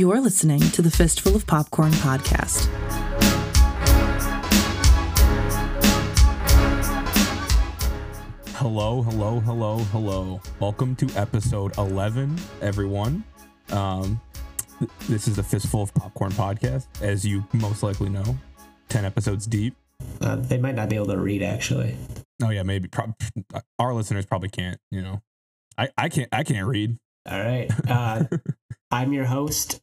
You're listening to the Fistful of Popcorn podcast. Hello, hello, hello, hello. Welcome to episode 11, everyone. Um, th- this is the Fistful of Popcorn podcast, as you most likely know. 10 episodes deep. Uh, they might not be able to read actually. Oh, yeah, maybe. Prob- our listeners probably can't, you know. I, I can't I can't read. All right. Uh, I'm your host,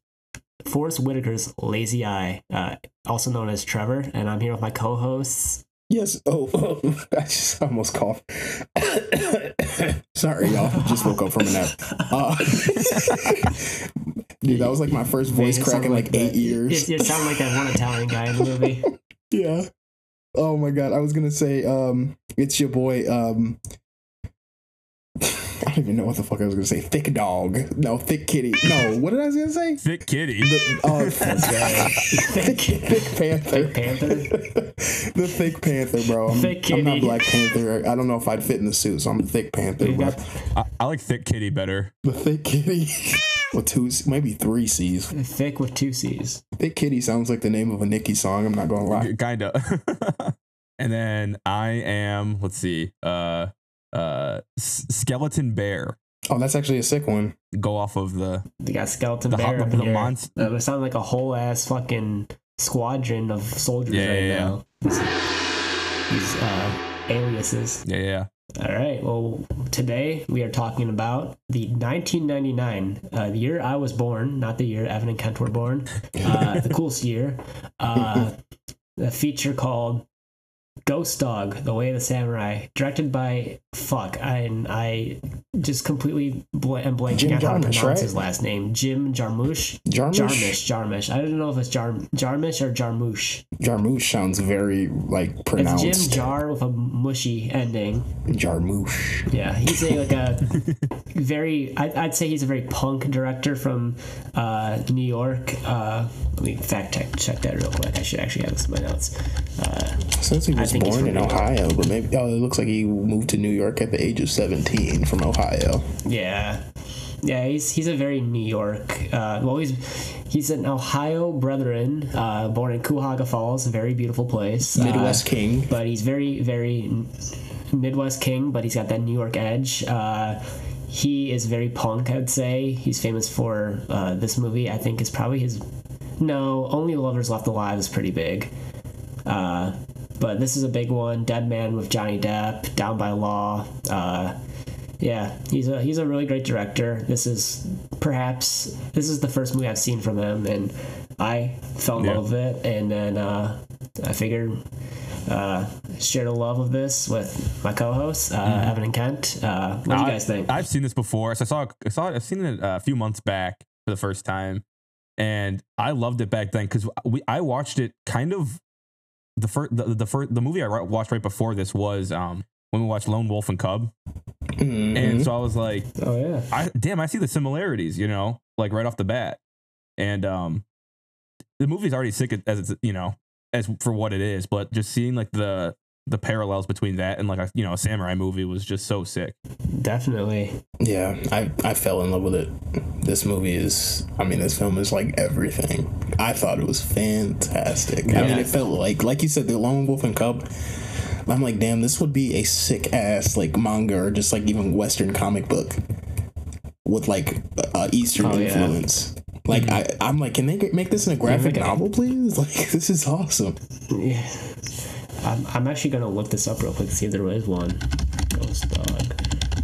Forest Whitaker's Lazy Eye, uh, also known as Trevor, and I'm here with my co-hosts. Yes. Oh, I just almost coughed. Sorry, y'all. Just woke up from a nap. Uh, dude, that was like my first voice crack in like eight the- years. You, you sound like that one Italian guy in the movie. Yeah. Oh my god. I was gonna say, um, it's your boy, um I don't even know what the fuck I was gonna say. Thick dog. No, thick kitty. No, what did I was gonna say? Thick kitty. The, uh, Thick, thick panther. Thick Panther. the thick panther, bro. I'm, Thick I'm not. Black Panther. I don't know if I'd fit in the suit, so I'm a thick panther. Got I, I like thick kitty better. The thick kitty. With two, maybe three C's. thick with two C's. Thick kitty sounds like the name of a Nicki song. I'm not gonna lie. Kinda. and then I am, let's see, uh, uh, S- Skeleton Bear. Oh, that's actually a sick one. Go off of the They got skeleton the, bear the, up the monster. Uh, it sounds like a whole ass fucking squadron of soldiers Yeah, right yeah, now. These uh, aliases. Yeah, yeah. All right. Well, today we are talking about the 1999, uh, the year I was born, not the year Evan and Kent were born. Uh, the coolest year. Uh, a feature called Ghost Dog: The Way of the Samurai, directed by fuck. I I just completely bl- am blanking Jim on how to pronounce right? his last name. Jim Jarmusch. Jarmusch. Jarmusch. Jarmusch. I don't know if it's Jar Jarmusch or Jarmusch. Jarmusch sounds very like pronounced. It's Jim Jar with a mushy ending. Jarmusch. Yeah, he's a like a very. I, I'd say he's a very punk director from uh, New York. Uh, let me fact check check that real quick. I should actually have this in my notes. Uh, Since he was born in New York. Ohio, but maybe oh, it looks like he moved to New York at the age of 17 from Ohio. yeah, yeah, he's he's a very New York. Uh, well, he's he's an Ohio brethren, uh, born in Cuyahoga Falls, a very beautiful place. Midwest Uh, King. but he's very very Midwest king, but he's got that New York edge. Uh, he is very punk, I'd say. He's famous for uh, this movie. I think is probably his. No, only lovers left alive is pretty big. Uh, but this is a big one. Dead Man with Johnny Depp, Down by Law. Yeah, he's a he's a really great director. This is perhaps this is the first movie I've seen from him, and I fell in Yeah. love with it. And then uh, I figured uh, share the love of this with my co-hosts uh, Evan and Kent. Uh, what do you guys think? I've seen this before. So I saw, I saw, I've seen it a few months back for the first time, and I loved it back then because we, I watched it kind of the first, the, the first, the movie I watched right before this was um when we watched Lone Wolf and Cub, Mhm. and so I was like, oh yeah, I damn, I see the similarities, you know, like right off the bat, and um, the movie's already sick as it's, you know, as for what it is, but just seeing like the the parallels between that and like a you know a samurai movie was just so sick. definitely. Yeah, I, I fell in love with it. This movie is, I mean, this film is like everything. I thought it was fantastic. I mean, it felt like, like you said, the Lone Wolf and Cub. I'm like, damn, this would be a sick ass like manga or just like even Western comic book with like uh, Eastern Oh, yeah. influence. Like I, I'm like, can they make this in a graphic it- novel, please? Like this is awesome. Yeah. I'm, I'm actually gonna look this up real quick to see if there is one. Ghost Dog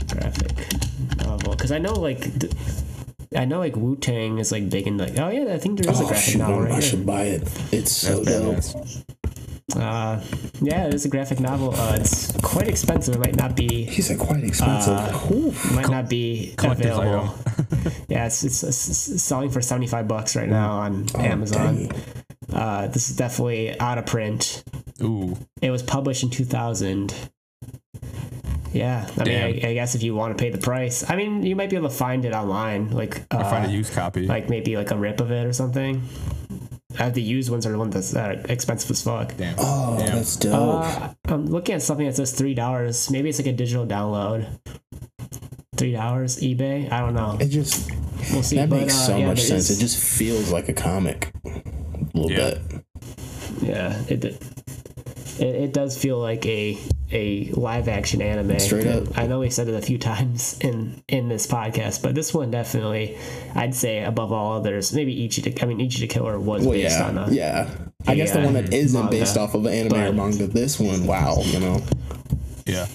graphic novel. Because I know like th- I know like Wu Tang is like big and like oh yeah I think there is a Oh, graphic shoot, novel I here. should buy it. It's so dope. Badass. Uh, yeah, it is a graphic novel. Uh, it's quite expensive. It might not be He said quite expensive. Oof. might not be available. yeah, it's, it's, it's selling for seventy five bucks right now on Oh, Amazon. dang. Uh, this is definitely out of print. Ooh, It was published in 2000. Yeah, I mean, I, I guess if you want to pay the price, I mean, you might be able to find it online, like uh, find a used copy. like maybe like a rip of it or something. Uh, the used ones are the ones that's uh, expensive as fuck. Damn. Oh, Damn. that's dope. Uh, I'm looking at something that says three dollars. Maybe it's like a digital download. Three dollars, eBay. I don't know. it just we'll see. That But, makes uh, so yeah, much sense. is- It just feels like a comic. A little Yeah. bit. yeah, it, it it does feel like a a live action anime. Straight up. I know we said it a few times in in this podcast, but this one definitely, I'd say above all others, maybe Ichi. The, I mean, Ichi the Killer was Well, based yeah, on a yeah. I guess the one that isn't Manga. based off of an anime or manga. This one, wow, you know. Yeah.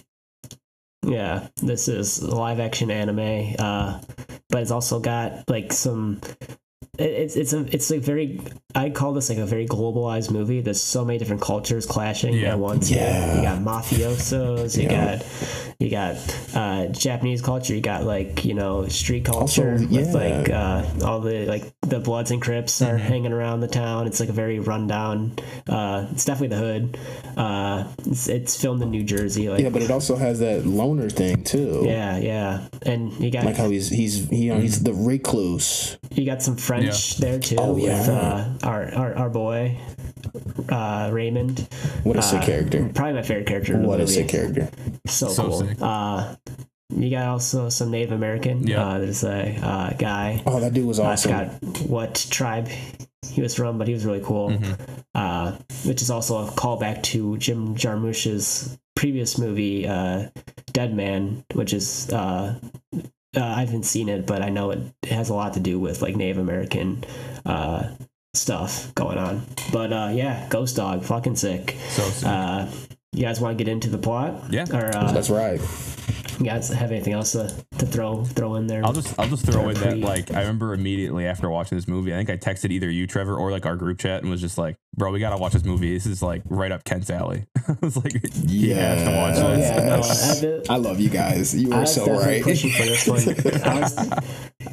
Yeah, this is a live action anime, uh, but it's also got like some. It- It's it's a it's like very I call this like a very globalized movie. There's so many different cultures clashing Yeah. at once. Yeah. you got mafiosos. You Yeah. got you got uh, Japanese culture. You got like you know street culture Also, with like uh, all the like the Bloods and Crips are Mm-hmm. hanging around the town. It's like a very rundown. Uh, it's definitely the hood. Uh, it's, it's filmed in New Jersey. Like Yeah, but it also has that loner thing too. yeah, yeah, and you got Like how he's he's you know he's the recluse. you got some French there too Oh, with yeah. uh, our, our our boy uh, Raymond. What a sick Uh, character. Probably my favorite character. In the What a sick character. So, So cool. sick. Uh, you got also some Native American. Yeah. Uh, there's a uh, guy. Oh, that dude was I awesome. forgot what tribe he was from, but he was really cool. Mm-hmm. Uh, which is also a callback to Jim Jarmusch's previous movie, uh, Dead Man, which is uh, uh, I haven't seen it, but I know it, it has a lot to do with like Native American uh, stuff going on. But uh, yeah, Ghost Dog, fucking sick. So sick. Uh, you guys want to get into the plot? Yeah. Or uh, That's right. You guys have anything else to, to throw throw in there? I'll just I'll just throw in that like I remember immediately after watching this movie, I think I texted either you, Trevor, or like our group chat and was just like, "Bro, we gotta watch this movie. This is like right up Kent's alley." I was like, "He has to watch Oh, this." yeah, no, Yes. I've I love you guys. You I were so right. pushing for this one. I was,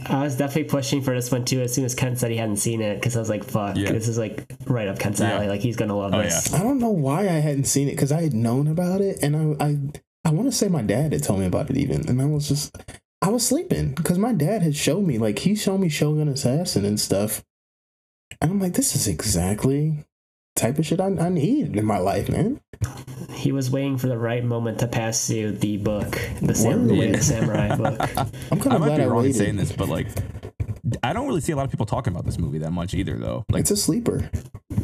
I was definitely pushing for this one too. As soon as Ken said he hadn't seen it, because I was like, "Fuck, Yeah. this is like right up Ken's Yeah. alley. Like he's gonna love Oh, this." I don't know why I hadn't seen it because I had known about it, and I I, I want to say my dad had told me about it even, and I was just I was sleeping because my dad had showed me like he showed me Shogun Assassin and stuff, and I'm like, this is exactly type of shit I, I need in my life, man. He was waiting for the right moment to pass you the book, the, sam- the way the samurai book. I'm kind I might glad be I wrong in saying this, but like, I don't really see a lot of people talking about this movie that much either, though. Like, It's a sleeper.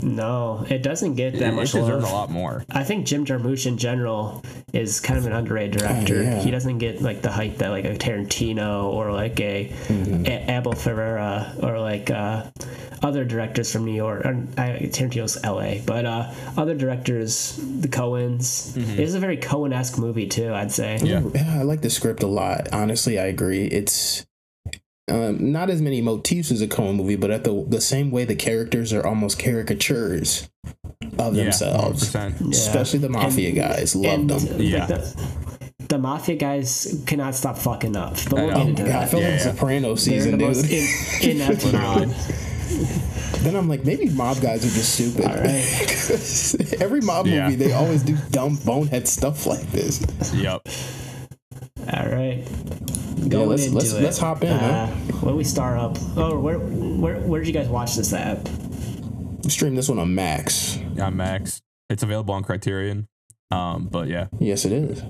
No, it doesn't get it, that it much deserves love. a lot more. I think Jim Jarmusch in general is kind of an underrated director. Oh, yeah. He doesn't get like the hype that like a Tarantino or like a, Mm-hmm. a- Abel Ferrara or like uh, other directors from New York. Or, I, Tarantino's L.A., but uh, other directors, the Coens. It is a very Coen-esque movie too. I'd say. Mm-hmm. Yeah. Yeah, I like the script a lot. Honestly, I agree. It's um, not as many motifs as a Coen movie, but at the the same way, the characters are almost caricatures of Yeah, themselves. 100%. Yeah. Especially the mafia And- guys, loved and, them. like, Yeah. the, the mafia guys cannot stop fucking up. But I we'll know. get Oh into my god, I that. felt Yeah, like yeah. Soprano They're season, the dude. most in, inept mob. Then I'm like, maybe mob guys are just stupid. right. 'Cause every mob Yeah. movie, they always do dumb bonehead stuff like this. Yep. All right. Yeah, Going let's into let's it. let's hop in. Uh, man. where we start up? Oh, where where where did you guys watch this at? Stream this one on Max. Yeah, Max. It's available on Criterion. Um, but yeah, Yes, it is.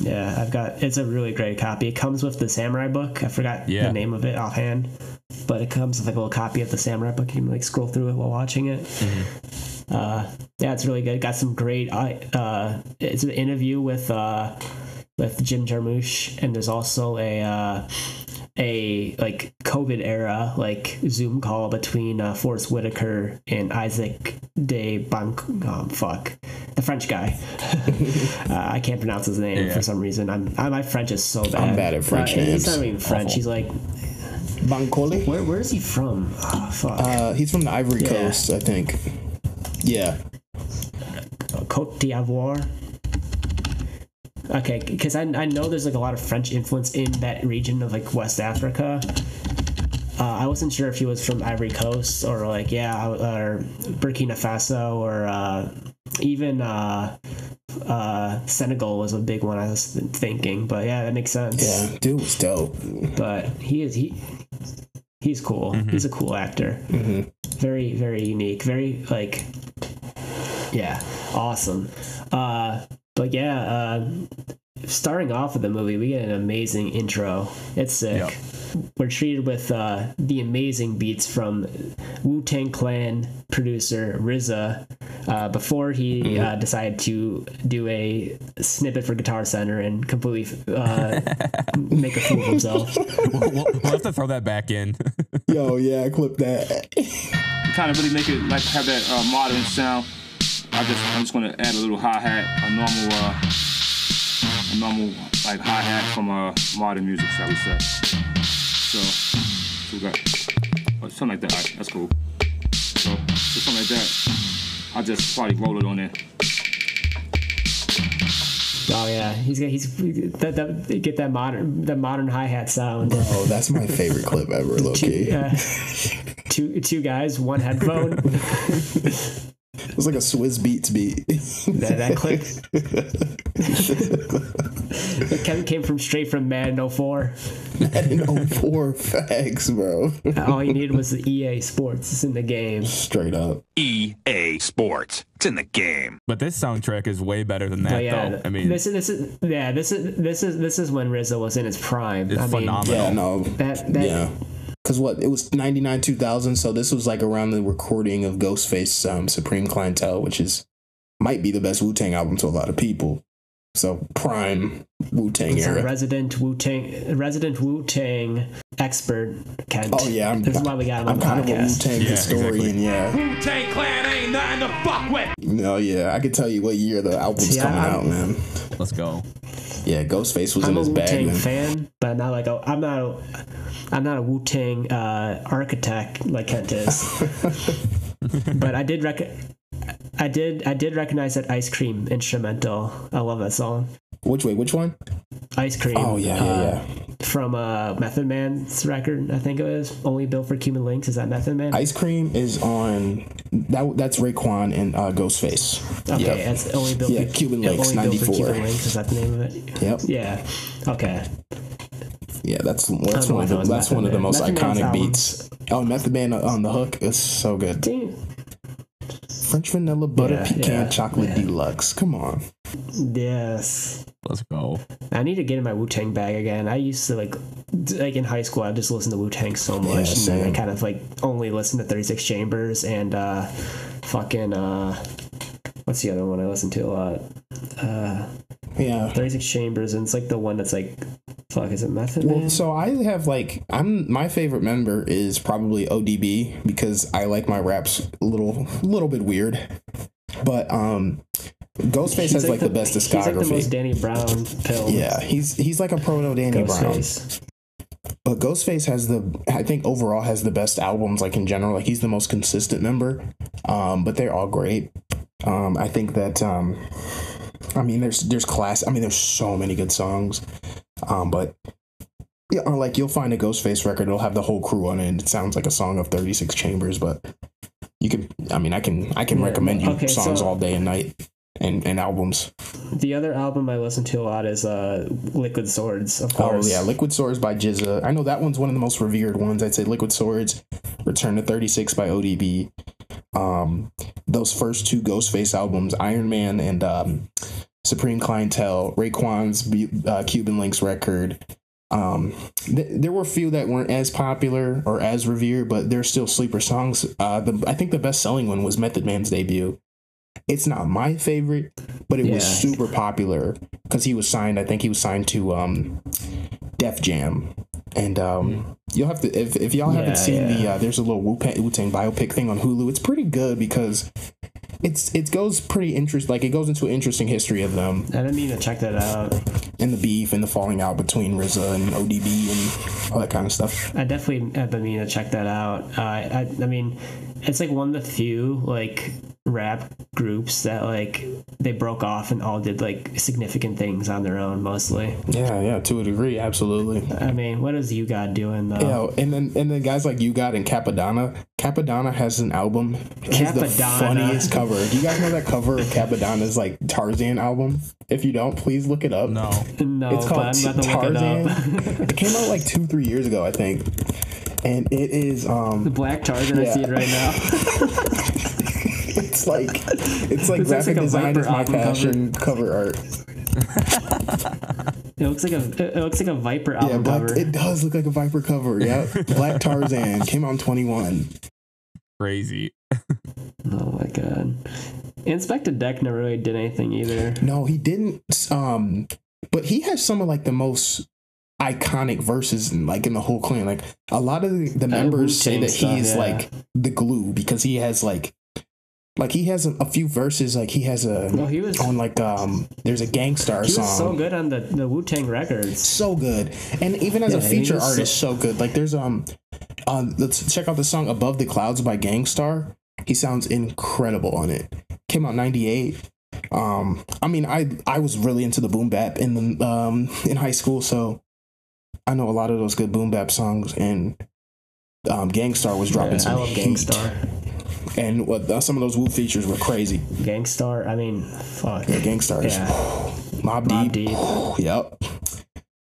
Yeah, I've got. It's a really great copy. It comes with the samurai book. I forgot Yeah. the name of it offhand, but it comes with like a little copy of the samurai book. You can like scroll through it while watching it. Mm-hmm. Uh, yeah, it's really good. Got some great. Uh, it's an interview with uh, with Jim Jarmusch, and there's also a. Uh, a like COVID era like Zoom call between uh, Forest Whitaker and Isaac de Banc. Um, fuck, the French guy. uh, I can't pronounce his name Yeah. for some reason. I'm I, my French is so bad. I'm bad at French Uh, He's not even French. Awful. He's like Bankolé? where where is he from? Oh, fuck, Uh, he's from the Ivory Yeah. Coast, I think. Yeah. Cote d'Ivoire. Okay, because I, I know there's like a lot of French influence in that region of like West Africa. Uh, I wasn't sure if he was from Ivory Coast or like yeah, or Burkina Faso or uh, even uh, uh, Senegal was a big one. I was thinking, but yeah, that makes sense. Yeah. Dude was dope. But he is he. He's cool. He's a cool actor. Very very unique. Very like. Yeah, awesome. Uh, but yeah, uh, starting off with the movie, we get an amazing intro. It's sick. Yep. We're treated with uh, the amazing beats from Wu Tang Clan producer RZA uh, before he uh, decided to do a snippet for Guitar Center and completely uh, make a fool of himself. we'll, we'll, we'll have to throw that back in. Yo, yeah, clip that. kind of really make it like have that uh, modern sound. I just I'm just gonna add a little hi hat, a normal uh, a normal like hi hat from uh, modern music, shall we say? So, so we got oh, something like that. All right, that's cool. So, so something like that. I just probably roll it on there. Oh yeah, he's got he's that, that get that modern the modern hi hat sound. Oh, that's my favorite clip ever, low key. Uh, two two guys, one headphone. It was like a Swizz Beatz beat. that, that clip. it came, came from straight from Madden 04. Madden 04 facts, bro. All you needed was the EA Sports. It's in the game. Straight up. EA Sports. It's in the game. But this soundtrack is way better than that, But yeah, though. I mean, this is this is yeah this is this is this is when RZA was in his prime. it's I mean, phenomenal. Yeah, no. that that Yeah. Because what? It was 99, 2000. So this was like around the recording of Ghostface um, Supreme Clientele, which is might be the best Wu Tang album to a lot of people. So prime Wu Tang He's a era. resident Wu Tang resident Wu Tang expert. Kent. Oh yeah, I'm, this is why we got him on I'm the kind of a Wu Tang Yeah, historian. Yeah. Wu-Tang Clan ain't nothing to fuck with. No, yeah, I could tell you what year the album's See, I- coming I'm- out, man. Let's go. Yeah, Ghostface was I'm in a his Wu bag, Tang man. fan, but not like a, I'm not a I'm not a Wu Tang uh, architect like Kent is. but I did rec- I did I did recognize that ice cream instrumental. I love that song. Which way? Which one? Ice cream. Oh yeah, yeah, uh, yeah. From uh, Method Man's record, I think it was only built for Cuban Linx. Is that Method Man? Ice Cream is on that. That's Raekwon and uh, Ghostface. okay, Yep. it's only built Yeah, for Cuban Linx, only built for 94. Cuban Linx. Is that the name of it? Yep. Yeah. Okay. Yeah, that's that's one of the that's Method one of the most Method iconic beats. Oh, Method Man on the hook is so good. French vanilla butter Yeah, pecan yeah, chocolate deluxe. Come on. yes. Let's go. I need to get in my Wu Tang bag again. I used to like, like in high school, I just listened to Wu Tang so much, Yeah, and then I kind of like only listened to Thirty Six Chambers and uh, fucking uh, what's the other one I listen to a lot? Uh, Yeah. Thirty Six Chambers, and it's like the one that's like, fuck, is it Method Man? Well, so I have like I'm my favorite member is probably ODB because I like my raps a little little bit weird. But um Ghostface has like, the, best discography. He's like the most. Danny Brown pill. yeah, he's he's like a proto Danny Brown. Ghostface. But Ghostface has the I think overall has the best albums like in general. Like he's the most consistent member. Um, but they're all great. Um, I think that um, I mean there's there's class. I mean there's so many good songs. Um, but yeah, or like you'll find a Ghostface record. It'll have the whole crew on it. and It sounds like a song of Thirty Six Chambers. But you can. I mean I can I can Yeah, recommend you okay, songs so- all day and night. And, and albums. The other album I listen to a lot is uh, Liquid Swords, of course. Oh course. yeah, Liquid Swords by GZA. I know that one's one of the most revered ones. I'd say Liquid Swords, Return to 36 by ODB. Um, those first two Ghostface albums, Iron Man and um, Supreme Clientele, Raekwon's uh, Cuban Linx record. Um, th- there were a few that weren't as popular or as revered, but they're still sleeper songs. Uh, the, I think the best selling one was Method Man's debut. It's not my favorite, but it was super popular because he was signed. I think he was signed to um, Def Jam, and um, you'll have to if, if y'all haven't Yeah, seen the uh, there's a little Wu Tang biopic thing on Hulu. It's pretty good because it's it goes pretty interest like it goes into an interesting history of them I didn't mean to check that out. and the beef and the falling out between RZA and ODB and all that kind of stuff. I definitely have been meaning to check that out. Uh, I, I mean, it's like one of the few like rap groups that like they broke off and all did like significant things on their own mostly. Yeah, yeah, to a degree, absolutely. I mean, what is you got doing though? Yeah, and then and then guys like you got and Cappadonna. Cappadonna has an album. It the funniest cover. Do you guys know that cover of Cappadonna's like Tarzan album? If you don't, please look it up. No. No, it's but called I'm about to look Tarzan. it up. it came out like two, three years ago, I think. And it is um the Black Tarzan, I see it right now. it's like it's like This looks graphic like a design is Viper my album cover. cover. art. It looks like a it looks like a Viper Yeah, album Black, cover. it does look like a Viper cover. Yeah, Black Tarzan came out in 21. Crazy. oh my god. Inspectah Deck never really did anything either. No, he didn't. Um, but he has some of like the most iconic verses in like in the whole clan. Like a lot of the, the members say that stuff, he's yeah. like the glue because he has like like he has a, a few verses like he has a Well, he was on like um there's a Gang Starr he song was so good on the the Wu Tang records. so good and even as a Yeah, he feature was so- artist so good like there's um um let's check out the song above the clouds by Gang Starr he sounds incredible on it came out 98 um i mean i i was really into the boom bap in the um in high school so i know a lot of those good boom bap songs and um Gang Starr was dropping Yeah, I some love heat. Gang Starr. and what uh, some of those woo features were crazy Gang Starr. I mean, fuck. yeah Gang Starr Yeah. mob Mobb deep, Deep. yep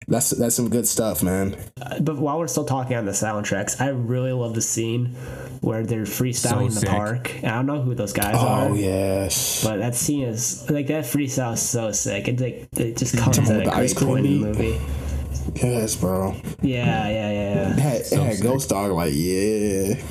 that's that's some good stuff man But while we're still talking on the soundtracks, I really love the scene where they're freestyling in the sick. park. I don't know who those guys oh are. Oh yes But that scene is like that freestyle is so sick. It's like it just comes Talking at about a great ice cream point in the movie. Yes, bro. Yeah, yeah, yeah, yeah. It had, it had. Ghost Dog like, yeah.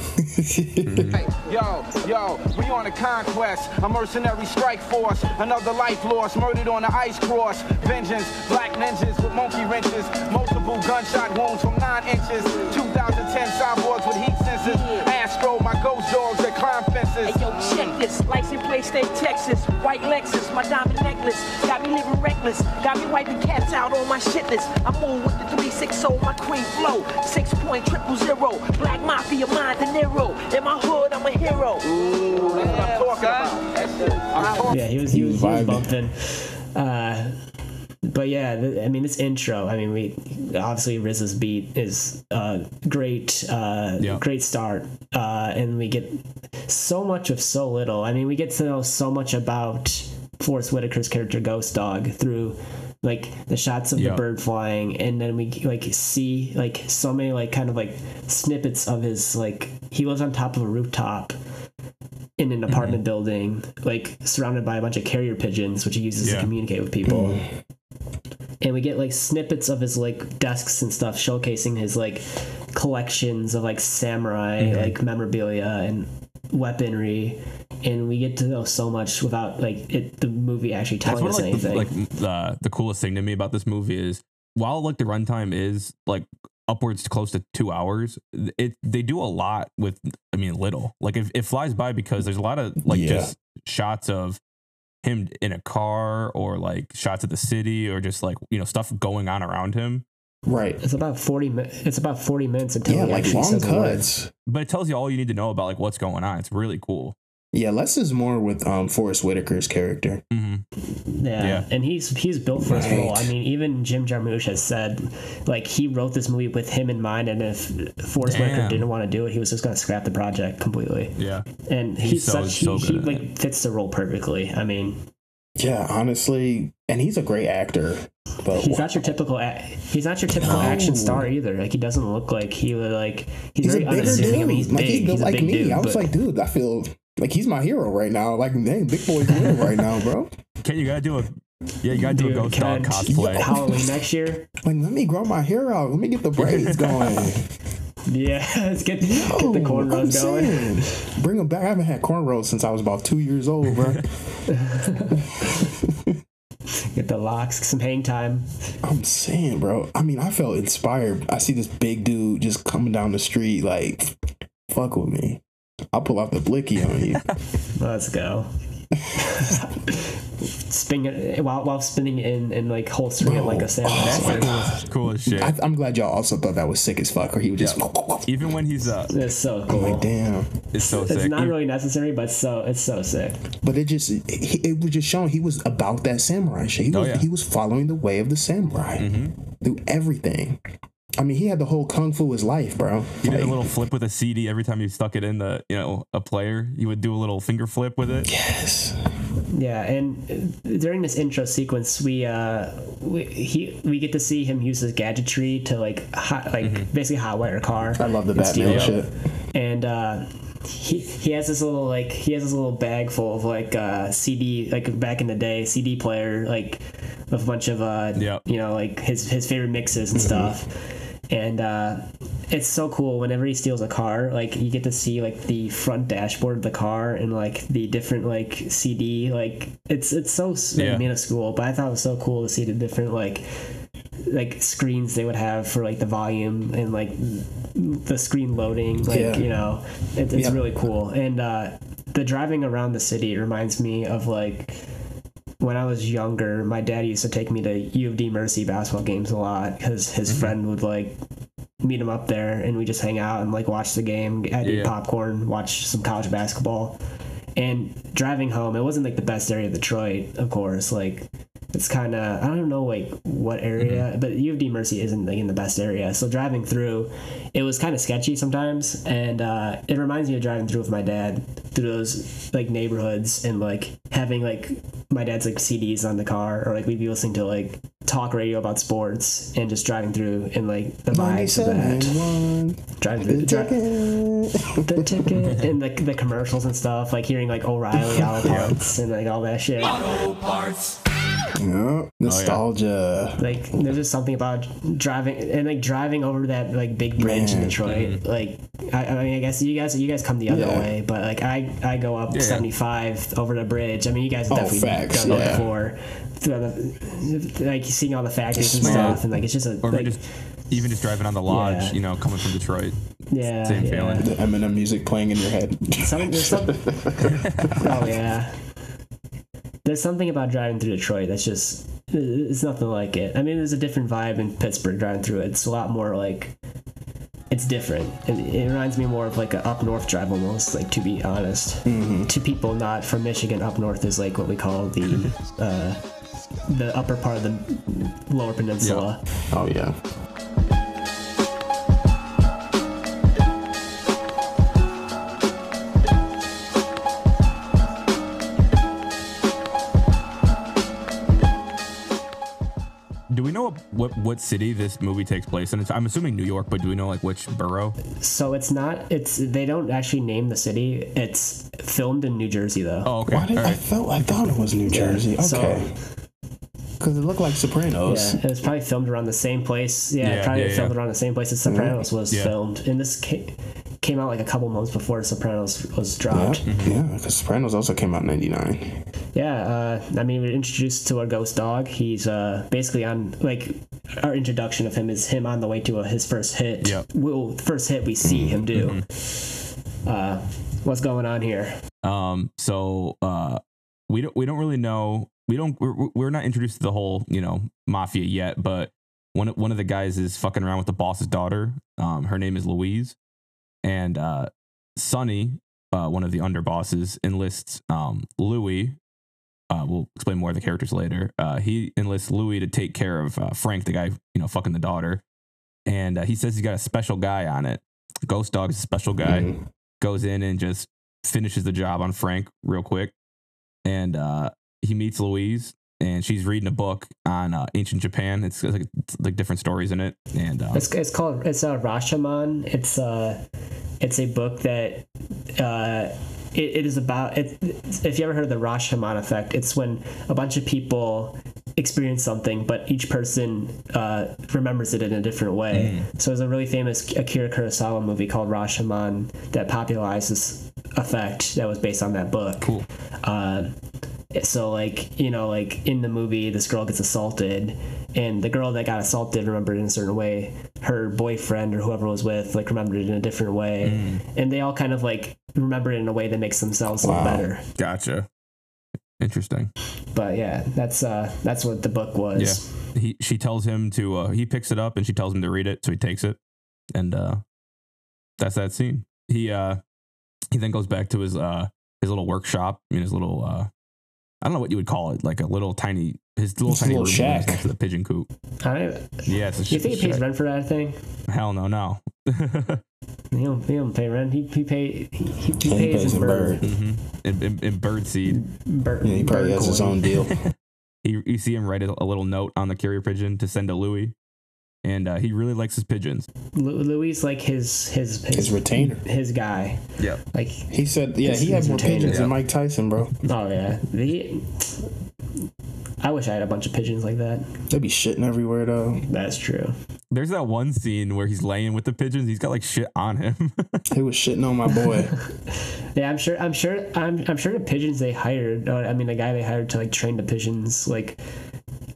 Hey, yo, yo, we on a conquest, a mercenary strike force, another life lost, murdered on the ice cross. Vengeance, black ninjas with monkey wrenches, multiple gunshot wounds from nine inches. 2010 cyborgs with heat sensors, Astro, my ghost dogs that climb fences. Hey yo, check this. License plate state Texas. White Lexus, my diamond necklace. Got me living reckless. Got me wiping cats out on my shit list. I move with the 360, my queen flow. Six point triple zero. Black mafia, mind De Niro. In my hood, I'm a hero. Ooh, that's what I'm talking about. That's it. Yeah, he was he He was, was he was bumping. Uh, but yeah, th- I mean this intro. I mean we obviously Riz's beat is uh, great, uh, Yeah. great start, uh, and we get so much of so little. I mean we get to know so much about Forest Whitaker's character Ghost Dog through like the shots of Yeah. the bird flying, and then we like see like so many like kind of like snippets of his like he lives on top of a rooftop in an apartment building, like surrounded by a bunch of carrier pigeons, which he uses to communicate with people. And we get like snippets of his like desks and stuff showcasing his like collections of like samurai mm-hmm. like memorabilia and weaponry. And we get to know so much without like it the movie actually That's telling what us like the, anything. like the the coolest thing to me about this movie is while like the runtime is like upwards to close to two hours, it they do a lot with I mean little. Like it, it flies by because there's a lot of like Yeah. just shots of him in a car or like shots of the city or just like you know stuff going on around him. right. it's about forty. mi- It's about forty minutes until Yeah, like long says a word. cuts. But it tells you all you need to know about like what's going on. It's really cool. Yeah, less is more with um Forest Whitaker's character. hmm Yeah. Yeah. and he's he's built for his role. I mean, even Jim Jarmusch has said, like he wrote this movie with him in mind, and if Forest Whitaker didn't want to do it, he was just going to scrap the project completely. Yeah. And He's he's, so- such so he, he at like fits the role perfectly. I mean, Yeah, honestly, and he's a great actor. But he's not your typical a- he's not your typical No. action star either. Like he doesn't look like he would like he's, he's a very bigger unassuming. dude. I mean, he's like big. he's built he's a like big me. dude. I was but- like, dude, I feel like he's my hero right now. Like, dang, big boy's real right now, bro. Ken, you gotta do a yeah, you gotta do Dude, a ghost dog Ken, cosplay. Halloween next year. Like, let me grow my hair out. Let me get the braids going. Yeah, let's get, get Oh, the I'm cornrows going. saying, bring them back. I haven't had cornrows since I was about two years old, bro. Get the locks, some hang time. I'm saying, bro. I mean, I felt inspired. I see this big dude just coming down the street, like, fuck with me. I'll pull out the blicky on you. Let's go. Spin it while while spinning it in and like holstering it like a samurai That's sword. cool as, cool as shit. I, I'm glad y'all also thought that was sick as fuck, or he would just. Even when he's uh, It's so cool. Like, damn. it's so It's sick. not really necessary, but so it's so sick. But it just it, it was just showing he was about that samurai shit. He Oh, yeah. he was following the way of the samurai through everything. I mean, he had the whole kung fu his life, bro. He did a little flip with a CD every time you stuck it in the, you know, a player. You would do a little finger flip with it. yes, Yeah, and uh, during this intro sequence, we uh we he we get to see him use his gadgetry to like hot, like basically hotwire a car. I love the and steal Batman it. shit. And uh, he, he has this little like he has this little bag full of like uh CD like back in the day CD player like with a bunch of uh Yep. you know like his his favorite mixes and stuff and uh it's so cool whenever he steals a car like you get to see like the front dashboard of the car and like the different like CD like it's it's so Yeah. minuscule but I thought it was so cool to see the different like like screens they would have for like the volume and like the screen loading like Yeah. you know it, it's Yeah. really cool and uh the driving around the city reminds me of like when I was younger, my dad used to take me to U of D Mercy basketball games a lot because his mm-hmm. friend would like meet him up there and we just hang out and like watch the game, I'd eat Yeah. popcorn, watch some college basketball. And driving home, it wasn't like the best area of Detroit, of course. Like it's kind of I don't know like what area, but U of D Mercy isn't like in the best area. So driving through, it was kind of sketchy sometimes, and uh, it reminds me of driving through with my dad through those like neighborhoods and like having like my dad's like CDs on the car, or like we'd be listening to like talk radio about sports and just driving through and like the vibes of that. Driving through, one. dri- the ticket and the, the commercials and stuff, like hearing like O'Reilly Auto Parts and like all that shit. Oh, oh, yeah. Nostalgia. Like there's just something about driving and like driving over that like big bridge in Man. Detroit. Like I, I mean, I guess you guys you guys come the other Yeah. way, but like I I go up Yeah. 75 over the bridge. I mean, you guys have Oh, definitely facts, done that before. The, like seeing all the factories and stuff, and like it's just a Or like, just even just driving on the lodge, Yeah. you know, coming from Detroit. yeah, same yeah. feeling. The Eminem music playing in your head. Something, there's something. oh yeah. There's something about driving through Detroit that's just it's nothing like it. I mean, there's a different vibe in Pittsburgh driving through it. It's a lot more like it's different. It, it reminds me more of like an up north drive almost. Like to be honest, to people not from Michigan, up north is like what we call the uh, the upper part of the lower peninsula. Oh yeah. What what city this movie takes place in? It's, I'm assuming New York, but do we know like which borough? So it's not. It's they don't actually name the city. It's filmed in New Jersey though. Oh, okay. Why did All I felt I thought it was New Jersey. so- Okay. Because it looked like Sopranos. Yeah, it was probably filmed around the same place. Yeah, Yeah, probably yeah, filmed yeah. around the same place as Sopranos mm-hmm. was Yeah. filmed. In this came, came out like a couple months before Sopranos was Yeah, dropped. yeah, because Sopranos also came out in '99. Yeah, uh, I mean, we're introduced to our ghost dog. He's uh, basically on like our introduction of him is him on the way to uh his first hit. Yep. Well, first hit we see him do. Mm-hmm. Uh, what's going on here? Um, so uh, we don't we don't really know. We don't. We're, we're not introduced to the whole you know mafia yet. But one of- one of the guys is fucking around with the boss's daughter. Um, her name is Louise, and uh, Sonny, uh, one of the underbosses, enlists um Louis. Uh, we'll explain more of the characters later. Uh, he enlists Louis to take care of uh, Frank, the guy you know fucking the daughter, and uh, he says he's got a special guy on it. Ghost Dog is a special guy Mhm. goes in and just finishes the job on Frank real quick. And uh, he meets Louise, and she's reading a book on uh, ancient Japan. It's like, it's like different stories in it. And uh, It's, it's called it's a Rashomon. It's uh it's a book that uh it, it is about it. If you ever heard of the Rashomon effect, it's when a bunch of people experience something, but each person uh, remembers it in a different way. So there's a really famous Akira Kurosawa movie called Rashomon that popularized this effect that was based on that book. Cool. Uh, so like you know like in the movie this girl gets assaulted and the girl that got assaulted remembered in a certain way her boyfriend or whoever was with like remembered it in a different way and they all kind of like remember it in a way that makes themselves look better gotcha. Interesting. but yeah that's uh that's what the book was Yeah. He she tells him to uh, he picks it up and she tells him to read it, so he takes it, and uh, that's that scene. He uh he then goes back to his uh his little workshop, I mean his little uh I don't know what you would call it, like a little tiny his little It's tiny little room shack. next to the pigeon coop. I don't, Yeah, it's a you sh- think he pays shack. rent for that thing Hell no, no. he don't, he don't pay rent he, he pay he, he, he he pays pays in in bird, bird. hmm in, in, in bird seed. bird Yeah, he probably bird has his own deal. He, you see him write a, a little note on the carrier pigeon to send to Louis. And uh, he really likes his pigeons. Lu- Louis like his his his, His retainer. his guy. Yeah. Like He said, yeah, His- he had his more retainer. pigeons than Mike Tyson, bro. oh yeah, the. I wish I had a bunch of pigeons like that. They'd be shitting everywhere though. That's true. There's that one scene where he's laying with the pigeons. He's got like shit on him. He was shitting on my boy. Yeah, I'm sure. I'm sure. I'm. I'm sure the pigeons they hired. Or, I mean, the guy they hired to like train the pigeons like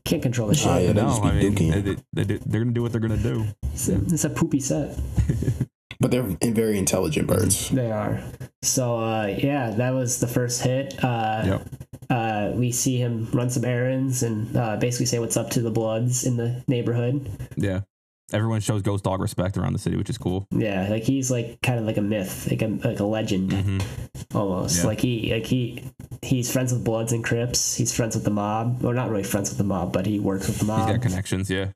can't control the oh, shit. Oh, yeah, they no, just be I mean, they, they, they, they're gonna do what they're gonna do. It's, a, it's a poopy set. but they're very intelligent birds. They are. So uh, yeah, that was the first hit. Uh, Yep. uh, we see him run some errands and uh, basically say what's up to the Bloods in the neighborhood. Yeah. Everyone shows Ghost Dog respect around the city, which is cool. Yeah, like he's like kind of like a myth, like a like a legend, almost. Yeah. Like he like he he's friends with Bloods and Crips. He's friends with the mob, or not really friends with the mob, but he works with the mob. He's got connections, yeah.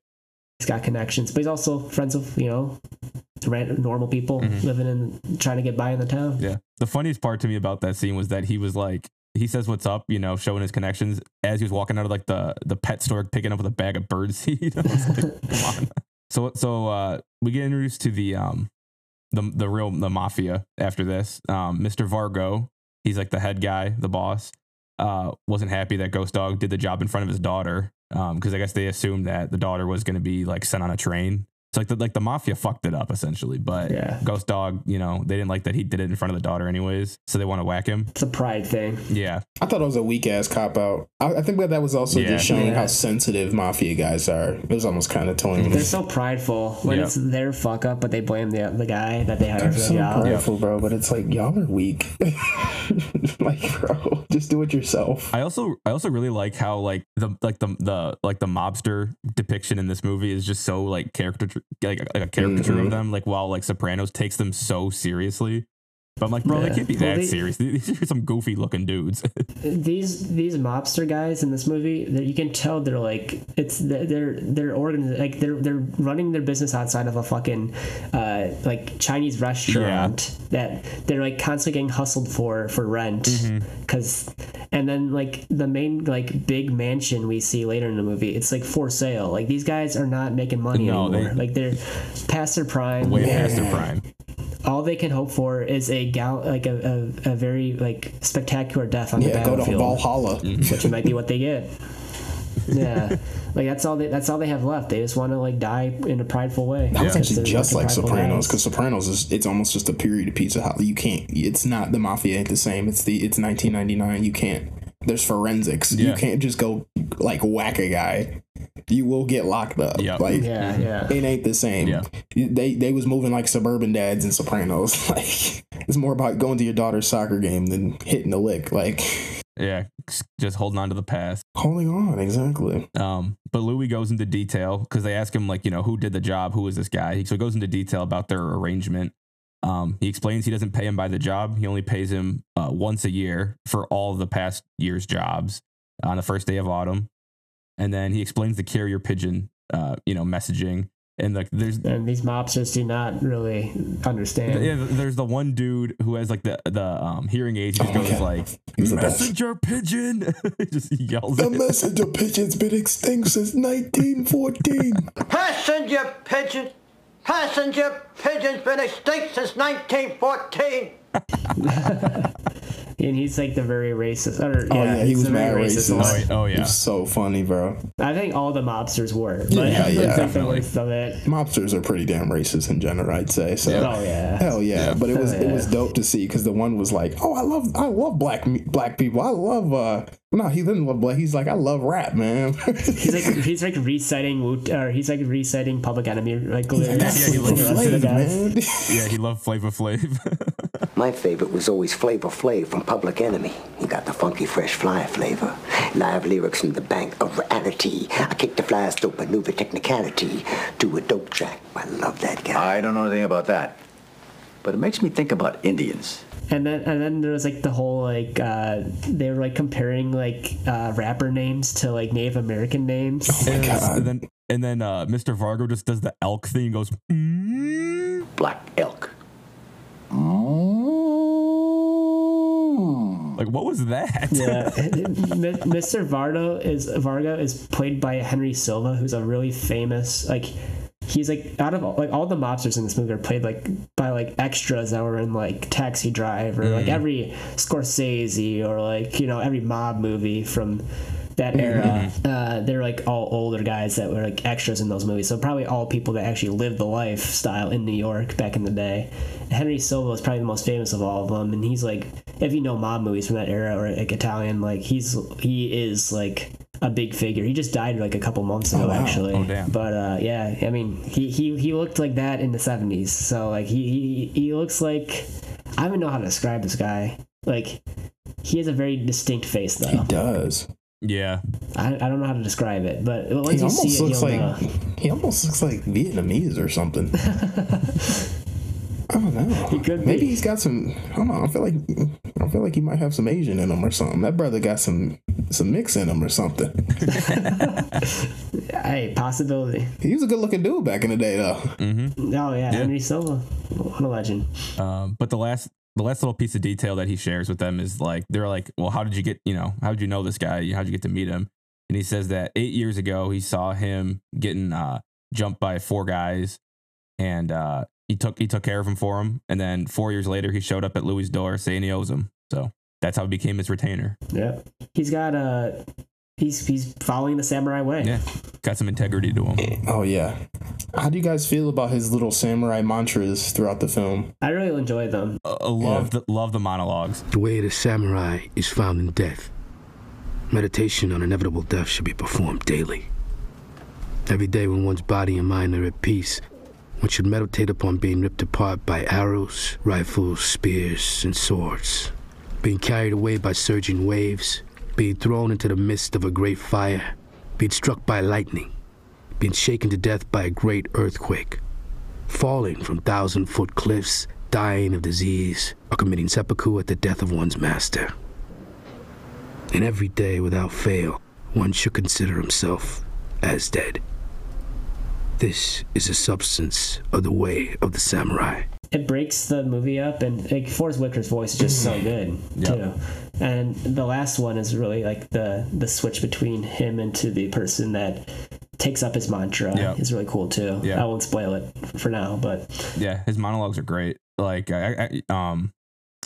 he's got connections, but he's also friends with you know random normal people living in trying to get by in the town. Yeah. The funniest part to me about that scene was that he was like, he says what's up, you know, showing his connections as he was walking out of like the the pet store, picking up with a bag of bird seed. Like. So so uh, we get introduced to the um the the real the mafia after this. Um, Mr. Vargo, he's like the head guy, the boss. Uh, wasn't happy that Ghost Dog did the job in front of his daughter. Um, because I guess they assumed that the daughter was going to be like sent on a train. So like the like the mafia fucked it up essentially, but Yeah. Ghost Dog, you know, they didn't like that he did it in front of the daughter anyways, so they want to whack him. It's a pride thing. Yeah, I thought it was a weak ass cop out. I, I think that that was also Yeah. just showing Yeah. how sensitive mafia guys are. It was almost kind of telling They're so prideful when Yeah. it's their fuck up, but they blame the the guy that they hired They're for the so job. prideful, bro. But it's like y'all are weak. like, bro, just do it yourself. I also I also really like how like the like the the like the mobster depiction in this movie is just so like character like, like a caricature Mhm. of them. Like while like Sopranos takes them so seriously, but I'm like, bro, they Yeah. can't be Well, that they- serious. These are some goofy looking dudes. These these mobster guys in this movie, that you can tell they're like it's they're they're organ like they're they're running their business outside of a fucking uh, like Chinese restaurant that they're like constantly getting hustled for for rent Mm-hmm. because and then like the main like big mansion we see later in the movie it's like for sale like these guys are not making money No, they- anymore like they're past their prime Way and past their prime. All they can hope for is a gal like a, a, a very like spectacular death on the battlefield. Yeah, go to Valhalla. Mm-hmm. which might be what they get. Yeah, like that's all they that's all they have left. They just want to like die in a prideful way. That was Because actually just like Sopranos because Sopranos is it's almost just a period piece of how you can't. It's not the mafia ain't the same. It's the it's 1999. You can't. There's forensics. Yeah. You can't just go like whack a guy. You will get locked up. Yep. Like Yeah, yeah. it ain't the same. Yeah. They they was moving like suburban dads and Sopranos. Like it's more about going to your daughter's soccer game than hitting the lick. Like Yeah, just holding on to the past. holding on exactly. Um, but Louis goes into detail because they ask him like, you know, who did the job? Who is this guy? So he goes into detail about their arrangement. Um, he explains he doesn't pay him by the job. He only pays him uh, once a year for all of the past year's jobs on the first day of autumn. And then he explains the carrier pigeon, uh, you know, messaging. And like, there's And these mobsters do not really understand. yeah, there's the one dude who has like the the um, hearing aid. He just Oh, goes yeah. like, He's "Messenger pigeon," he just yells. The it. messenger pigeon's been extinct since 1914. Passenger pigeon. Passenger pigeon's been extinct since 1914. And he's like the very racist. Or, Oh yeah, he he's was the very mad racist. one. Oh, He yeah. was so funny, bro. I think all the mobsters were. But Yeah, yeah, it's like the definitely. worst of it. Mobsters are pretty damn racist in general, I'd say. So Oh yeah. hell yeah. Yeah. But it was Hell it was dope to see because the one was like, oh, I love I love black black people. I love uh no, he didn't love black. He's like, I love rap, man. He's like he's like reciting or he's like reciting Public Enemy like lyrics. Yeah, he with loves rest of Flav, man. yeah, he loved Flavor Flav. My favorite was always Flavor Flav from Public Enemy. He got the funky, fresh fly flavor. Live lyrics from the bank of reality. I kick the flies dope maneuver technicality to a dope track. I love that guy. I don't know anything about that. But it makes me think about Indians. And then and then there was like the whole like uh, they were like comparing like uh, rapper names to like Native American names. and, God. and then and then uh, Mr. Vargo just does the elk thing and goes, "Mm." Black elk. Oh. like, what was that? Yeah, Mr. Vardo is Vargo is played by Henry Silva, who's a really famous like he's like out of all, like all the mobsters in this movie are played like by like extras that were in like Taxi Driver, like mm-hmm. every Scorsese or like you know every mob movie from that era. Uh, they're like all older guys that were like extras in those movies. So probably all people that actually lived the lifestyle in New York back in the day. Henry Silva is probably the most famous of all of them, and he's like, if you know mob movies from that era or like Italian, like he's he is like a big figure. He just died like a couple months ago, wow. actually. Oh, damn. But uh, yeah, I mean, he, he he looked like that in the seventies. So like he, he he looks like I don't even know how to describe this guy. Like he has a very distinct face though. He does. Yeah. I, I don't know how to describe it, but once He you almost see it, looks like know. he almost looks like Vietnamese or something. I don't know. He could Maybe be. he's got some. I don't know. I feel like I feel like he might have some Asian in him or something. That brother got some some mix in him or something. Hey, possibility. He was a good looking dude back in the day, though. Mm-hmm. Oh yeah, Henry Silva, what a legend. Um, but the last the last little piece of detail that he shares with them is like they're like, well, how did you get you know how did you know this guy? How did you get to meet him? And he says that eight years ago he saw him getting uh, jumped by four guys, and uh, he took he took care of him for him. And then four years later he showed up at Louis' door saying he owes him. So that's how he became his retainer. Yep, he's got uh he's he's following the samurai way. Yeah, got some integrity to him. Oh yeah. How do you guys feel about his little samurai mantras throughout the film? I really enjoy them. Uh, love the love the monologues. The way of the samurai is found in death. Meditation on inevitable death should be performed daily. Every day, when one's body and mind are at peace, one should meditate upon being ripped apart by arrows, rifles, spears, and swords, being carried away by surging waves, being thrown into the midst of a great fire, being struck by lightning, being shaken to death by a great earthquake, falling from thousand foot cliffs, dying of disease, or committing seppuku at the death of one's master. And every day, without fail, one should consider himself as dead. This is the substance of the way of the samurai. It breaks the movie up and like Forest Whitaker's voice is just so good too. And the last one is really like the the switch between him and to the person that takes up his mantra Yeah. is really cool too. Yeah. I won't spoil it for now, but Yeah, his monologues are great. Like I, I um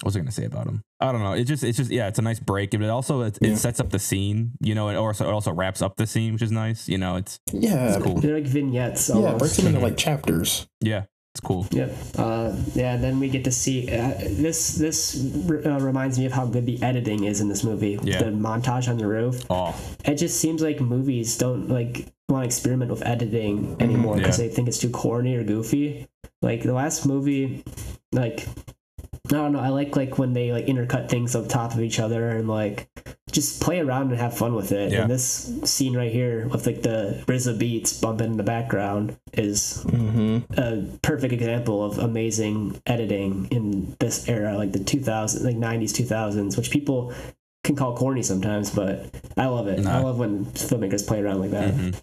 what was I gonna say about him? I don't know. It just it's just yeah, it's a nice break. But it also it, Yeah. it sets up the scene, you know, and also it also wraps up the scene, which is nice. You know, it's Yeah. it's cool. they're like vignettes Yeah, breaks them into like chapters. Yeah, it's cool. Yep. Uh, yeah. Then we get to see uh, this. This uh, reminds me of how good the editing is in this movie. Yeah. The montage on the roof. Oh, It just seems like movies don't like want to experiment with editing anymore because Yeah. they think it's too corny or goofy. Like the last movie, like I don't know. I like like when they like intercut things on top of each other and like just play around and have fun with it. Yeah. And this scene right here with like the RZA beats bumping in the background is Mm-hmm. a perfect example of amazing editing in this era, like the 2000s, like 90s, 2000s, which people can call corny sometimes, but I love it. I love when filmmakers play around like that. mhm.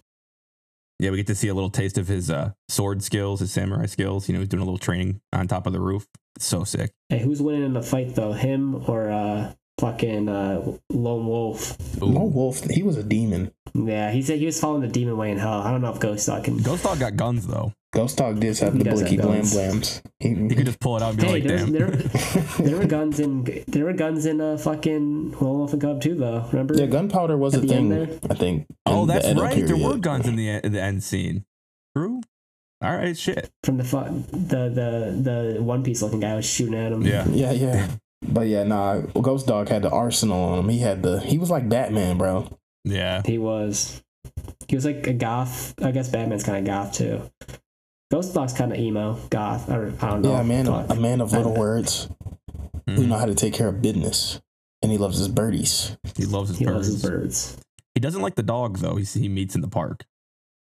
Yeah. We get to see a little taste of his uh, sword skills, his samurai skills. You know, he's doing a little training on top of the roof. It's so sick. Hey, who's winning in the fight though, him or uh, fucking uh, Lone Wolf? Lone Wolf, he was a demon. Yeah, he said he was following the demon way in hell. I don't know if Ghost Dog can. Ghost Dog got guns though. Ghost Dog did have the does blicky blam blams. He, He could just pull it out and be Hey, like, "Damn." there, there were guns in there were guns in uh, fucking Lone Wolf and Cub too though. Remember? yeah, gunpowder was a At the thing. there? I think. Oh, in the that's Edo right. There were guns in the in the end scene. True. All right. Shit. From the fu- the the the One Piece looking guy was shooting at him. Yeah. Yeah, yeah. But yeah, nah. Ghost Dog had the arsenal on him. He had the. He was like Batman, bro. Yeah. He was. He was like a goth. I guess Batman's kind of goth too. Ghost Dog's kind of emo, goth. Or I don't know. Yeah, a man. but- A man of little words who Mhm. know how to take care of business, and he loves his birdies. He loves his He birds. loves his birds. He doesn't like the dog though. He he meets in the park.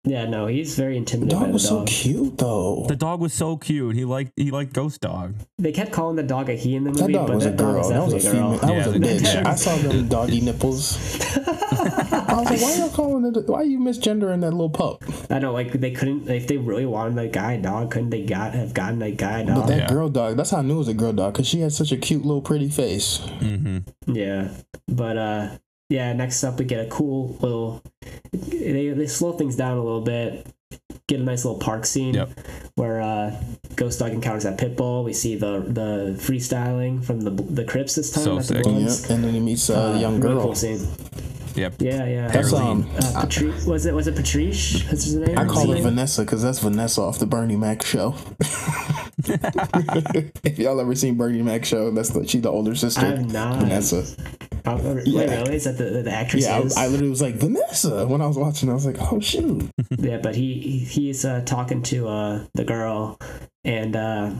Yeah, no, he's very intimidating. The intimidated by dog the was so cute, though. The dog was so cute. He liked he liked Ghost Dog. They kept calling the dog a he in the That movie, dog but was a that dog girl. was That was a definitely female. a That girl. was a bitch. yeah. I saw them doggy nipples. I was like, why are y'all calling it? Why are you misgendering that little pup? I know, like they couldn't. If they really wanted a guy dog, couldn't they got have gotten a guy dog? But dog? that Yeah. girl dog, that's how I knew it was a girl dog because she had such a cute little pretty face. Mm-hmm. Yeah, but uh, yeah. Next up, we get a cool little. They they slow things down a little bit. get a nice little park scene Yep. where uh, Ghost Dog encounters that pit bull. We see the the freestyling from the the Crips this time. So not the sick. Bloods. Yep. And then he meets uh, a young really girl. cool scene. Yep. Yeah, yeah. That's um. Uh, Patri- was it was it Patrice? That's his name. I call her Vanessa because that's Vanessa off the Bernie Mac show. if y'all ever seen Bernie Mac show, that's the she's the older sister. I have not. Vanessa. Wait, Yeah. really? Is that the, the actress? Yeah. I, I literally was like Vanessa when I was watching. I was like, oh shoot. yeah, but he he- he's uh, talking to uh, the girl, and uh,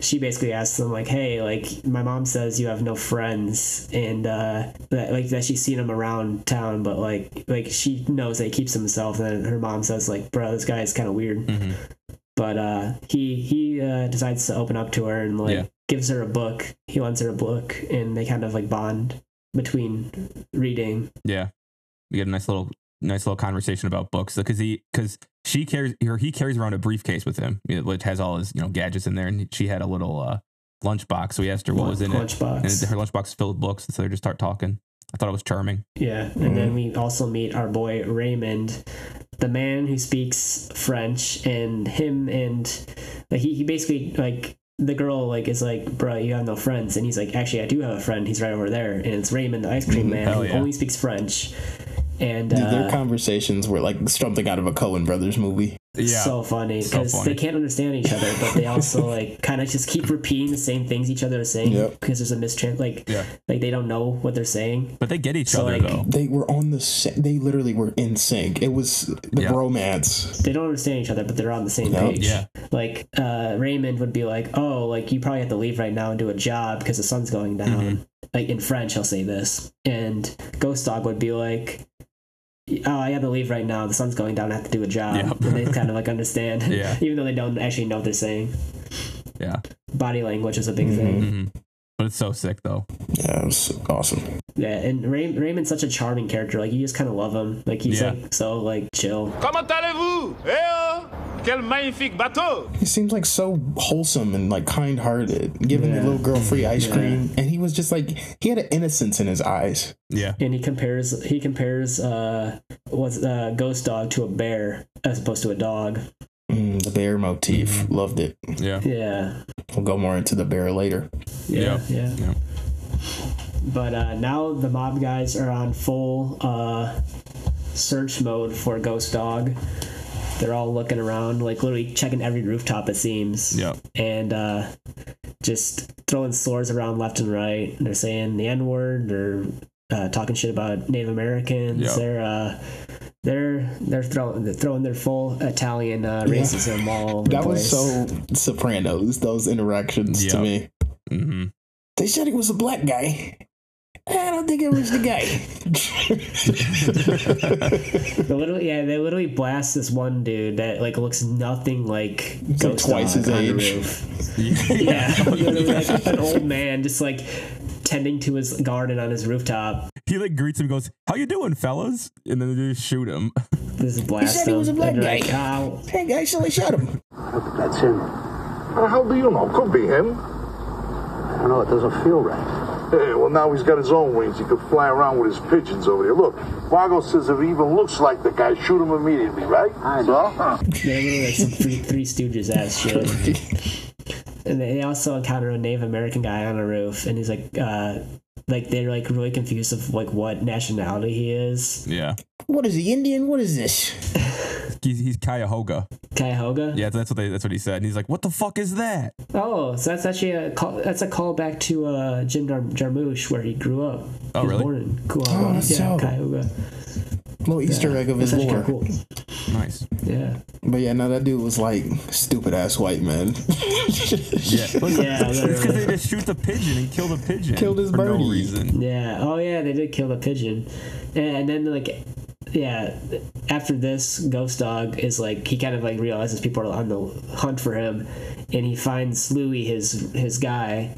she basically asks him like, "Hey, like my mom says you have no friends, and uh, that like that she's seen him around town, but like like she knows that he keeps himself." And then her mom says like, "Bro, this guy is kind of weird." Mhm. But uh, he he uh, decides to open up to her and like Yeah. gives her a book. He lends her a book, and they kind of like bond between reading. Yeah, we get a nice little nice little conversation about books because he because she carries or he carries around a briefcase with him, which has all his you know gadgets in there, and she had a little uh, lunchbox. So he asked her what was in it, and her lunchbox is filled with books, and so they just start talking. I thought it was charming. Yeah, and Mm-hmm. then we also meet our boy Raymond, the man who speaks French, and him and like he, he basically like the girl like is like, bro, you have no friends, and he's like, actually, I do have a friend. He's right over there, and it's Raymond, the ice cream man, Mm-hmm. Hell who yeah. only speaks French. And Dude, their uh, conversations were like something out of a Coen Brothers movie. Yeah, so funny because funny. they can't understand each other, but they also like kind of just keep repeating the same things each other are saying Yep. because there's a mistrans like Yeah. like they don't know what they're saying. but they get each So, other like, though. They were on the. sa- They literally were in sync. It was the Yeah. romance. they don't understand each other, but they're on the same Yep. page. Yeah. Like uh, Raymond would be like, "Oh, like you probably have to leave right now and do a job because the sun's going down." Mm-hmm. Like in French, he'll say this, and Ghost Dog would be like, "Oh, I have to leave right now. The sun's going down. I have to do a job." Yep. And they kind of like understand, Yeah. even though they don't actually know what they're saying. Yeah, Body language is a big thing. hmm but it's so sick though. Yeah, it was awesome. Yeah, and Ray- Raymond's such a charming character. Like you just kind of love him. Like he's Yeah. like so like chill. Comment allez-vous Quel magnifique bateau He seems like so wholesome and like kind-hearted, giving the little girl free ice Yeah. cream, and he was just like he had an innocence in his eyes. Yeah, and he compares he compares uh what's uh ghost dog to a bear as opposed to a dog Mm, the bear motif, loved it. yeah, yeah We'll go more into the bear later. yeah Yep. yeah yeah. but uh now the mob guys are on full uh search mode for ghost dog they're all looking around like literally checking every rooftop it seems Yep. and uh just throwing slurs around left and right they're saying the n-word they're uh, talking shit about native americans Yep. they're uh they're they're throwing they're throwing their full Italian uh, Yeah. racism all over That the was so Sopranos. Those interactions to Yep. me. hmm They said he was a black guy. I don't think it was the guy. They literally, yeah, they literally blast this one dude that like looks nothing like like Ghost twice his age. yeah, literally like an old man just like tending to his garden on his rooftop. He like greets him, and goes, "How you doing, fellas?" And then they just shoot him. This is blast. said he was a black and they're guy. Like, "Ow." hey guys, so they shot him. That's him. How do you know? Could be him. I don't know, it doesn't feel right. Hey, well, now he's got his own wings. He could fly around with his pigeons over there. Look, Vargo says if he even looks like the guy, shoot him immediately, right? I So, huh? They're literally like some three, three Stooges ass shit. and they also encounter a Native American guy on a roof, and he's like, uh, like they're like really confused of like what nationality he is. Yeah, What is he Indian? What is this? He's, he's Cuyahoga. Cuyahoga. Yeah, that's what they. That's what he said. And he's like, "What the fuck is that?" Oh, so that's actually a call, that's a callback to uh, Jim Jar- Jarmusch where he grew up. Oh, He was really? Born in Cuyahoga. Oh, that's yeah, dope. Cuyahoga. Little Easter egg of his lore. cool. Nice. Yeah. But yeah, no, that dude was like stupid ass white man. Yeah, Look, Yeah, it's because they just shoot the pigeon and kill the pigeon. Killed his for birdie. no reason. Yeah. Oh yeah, they did kill the pigeon, and then like, yeah. After this, Ghost Dog is like he kind of like realizes people are on the hunt for him, and he finds Louis, his his guy,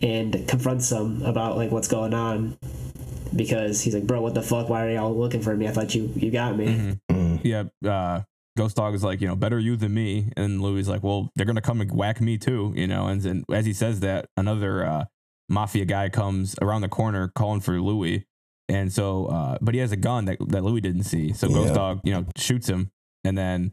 and confronts him about like what's going on, because he's like, bro, what the fuck? Why are y'all looking for me? I thought you you got me. Yeah, uh, Ghost Dog is like, you know, better you than me, and Louis is like, well, they're gonna come and whack me too, you know. And then as he says that, another uh, mafia guy comes around the corner calling for Louis, and so, uh, but he has a gun that that Louis didn't see, so Ghost Yeah. Dog, you know, shoots him, and then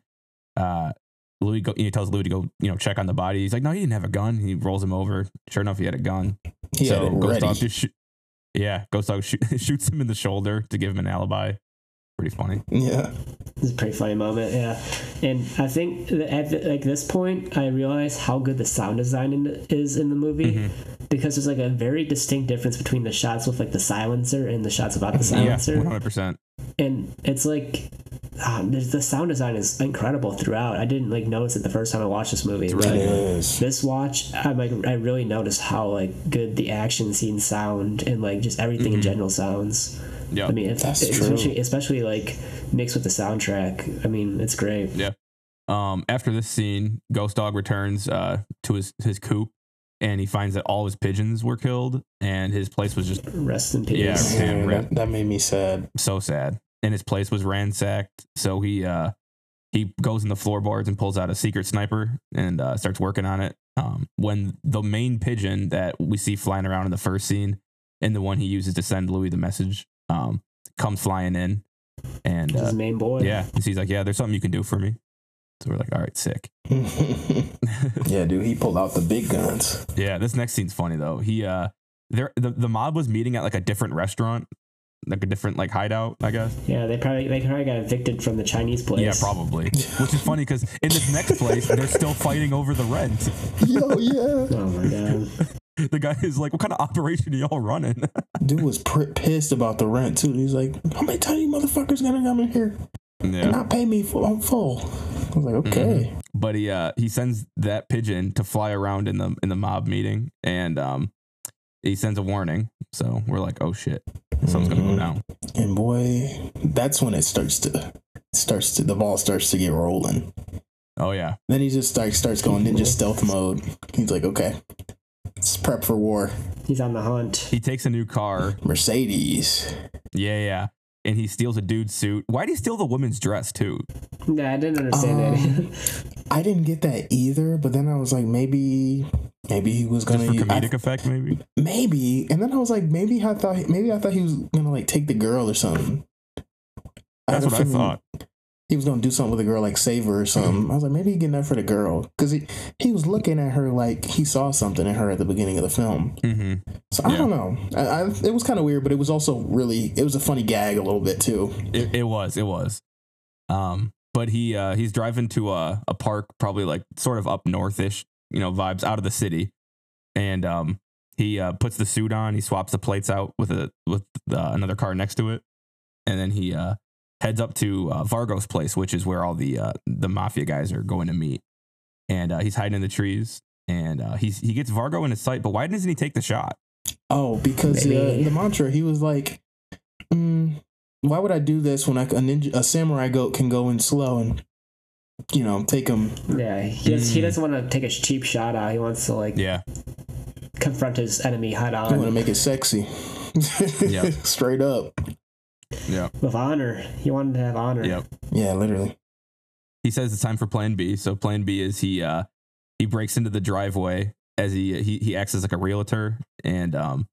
uh, Louis go, he tells Louis to go, you know, check on the body. He's like, no, he didn't have a gun. He rolls him over. Sure enough, he had a gun. He it Ghost. Dog just shoot, yeah, Ghost Dog shoot, shoots him in the shoulder to give him an alibi. Pretty funny. Yeah. It's a pretty funny moment, yeah. And I think that at the, like this point, I realize how good the sound design in, is in the movie Mm-hmm. because there's like a very distinct difference between the shots with like the silencer and the shots without the silencer. Yeah, silencer. one hundred percent. and it's like um, the sound design is incredible throughout. I didn't like notice it the first time I watched this movie. but It is. This watch, I like I really noticed how like good the action scenes sound and like just everything in general sounds. Yeah, I mean, if, That's true. especially especially like mixed with the soundtrack. I mean, it's great. Yeah. Um, after this scene, Ghost Dog returns uh, to his his coop, and he finds that all his pigeons were killed, and his place was just Rest in peace. yeah, damn, Man, that, that made me sad. so sad. And his place was ransacked. So he uh he goes in the floorboards and pulls out a secret sniper and uh, starts working on it. Um, when the main pigeon that we see flying around in the first scene, and the one he uses to send Louis the message, um, comes flying in, and uh, His main boy. yeah, and he's like, "Yeah, there's something you can do for me." So we're like, "All right, sick." yeah, dude, he pulled out the big guns. Yeah, this next scene's funny though. He uh there the, the mob was meeting at like a different restaurant, like a different like hideout, I guess. Yeah, they probably they probably got evicted from the Chinese place. Yeah, probably. Which is funny because in this next place, they're still fighting over the rent. Yo, yeah. Oh my god. The guy is like, "What kind of operation are y'all running?" Dude was pr- pissed about the rent too. He's like, "How many tiny motherfuckers gonna come in here and yeah. not pay me full, on full?" I was like, "Okay." But he uh he sends that pigeon to fly around in the in the mob meeting, and um he sends a warning. So we're like, "Oh shit, something's gonna go down." And boy, that's when it starts to starts to the ball starts to get rolling. Oh yeah, Then he just starts starts going ninja stealth mode. He's like, "Okay, let's prep for war." He's on the hunt. he takes a new car. Mercedes. Yeah, yeah. And he steals a dude's suit. Why'd he steal the woman's dress too? Nah, I didn't understand Um, that. I didn't get that either, but then I was like, maybe, maybe he was gonna for use- I- comedic effect, maybe. maybe, and then I was like, maybe I thought, maybe I thought he was gonna like take the girl or something. That's had a what I feeling thought. He was gonna do something with a girl, like save her or something. I was like, maybe he getting that for the girl, because he he was looking at her like he saw something in her at the beginning of the film. Mm-hmm. So I Yeah. don't know. I, I, it was kind of weird, but it was also really, it was a funny gag a little bit too. It, it was. It was. Um, but he uh he's driving to a a park, probably like sort of up northish, you know, vibes out of the city, and um he uh, puts the suit on. He swaps the plates out with a with uh, another car next to it, and then he uh heads up to uh, Vargo's place, which is where all the uh, the mafia guys are going to meet. And uh, he's hiding in the trees, and uh, he's he gets Vargo in his sight. But why doesn't he take the shot? Oh, because uh, the mantra, he was like, mm, "Why would I do this when I, a ninja, a samurai goat can go in slow and, you know, take him?" Yeah, he, does, he doesn't want to take a cheap shot out. He wants to like Yeah, confront his enemy head on. I want to make it sexy. Yep. Straight up. Yeah, with honor. He wanted to have honor. yep. Yeah, literally. he says it's time for plan B. So plan B is he uh he breaks into the driveway as he he he acts as like a realtor and um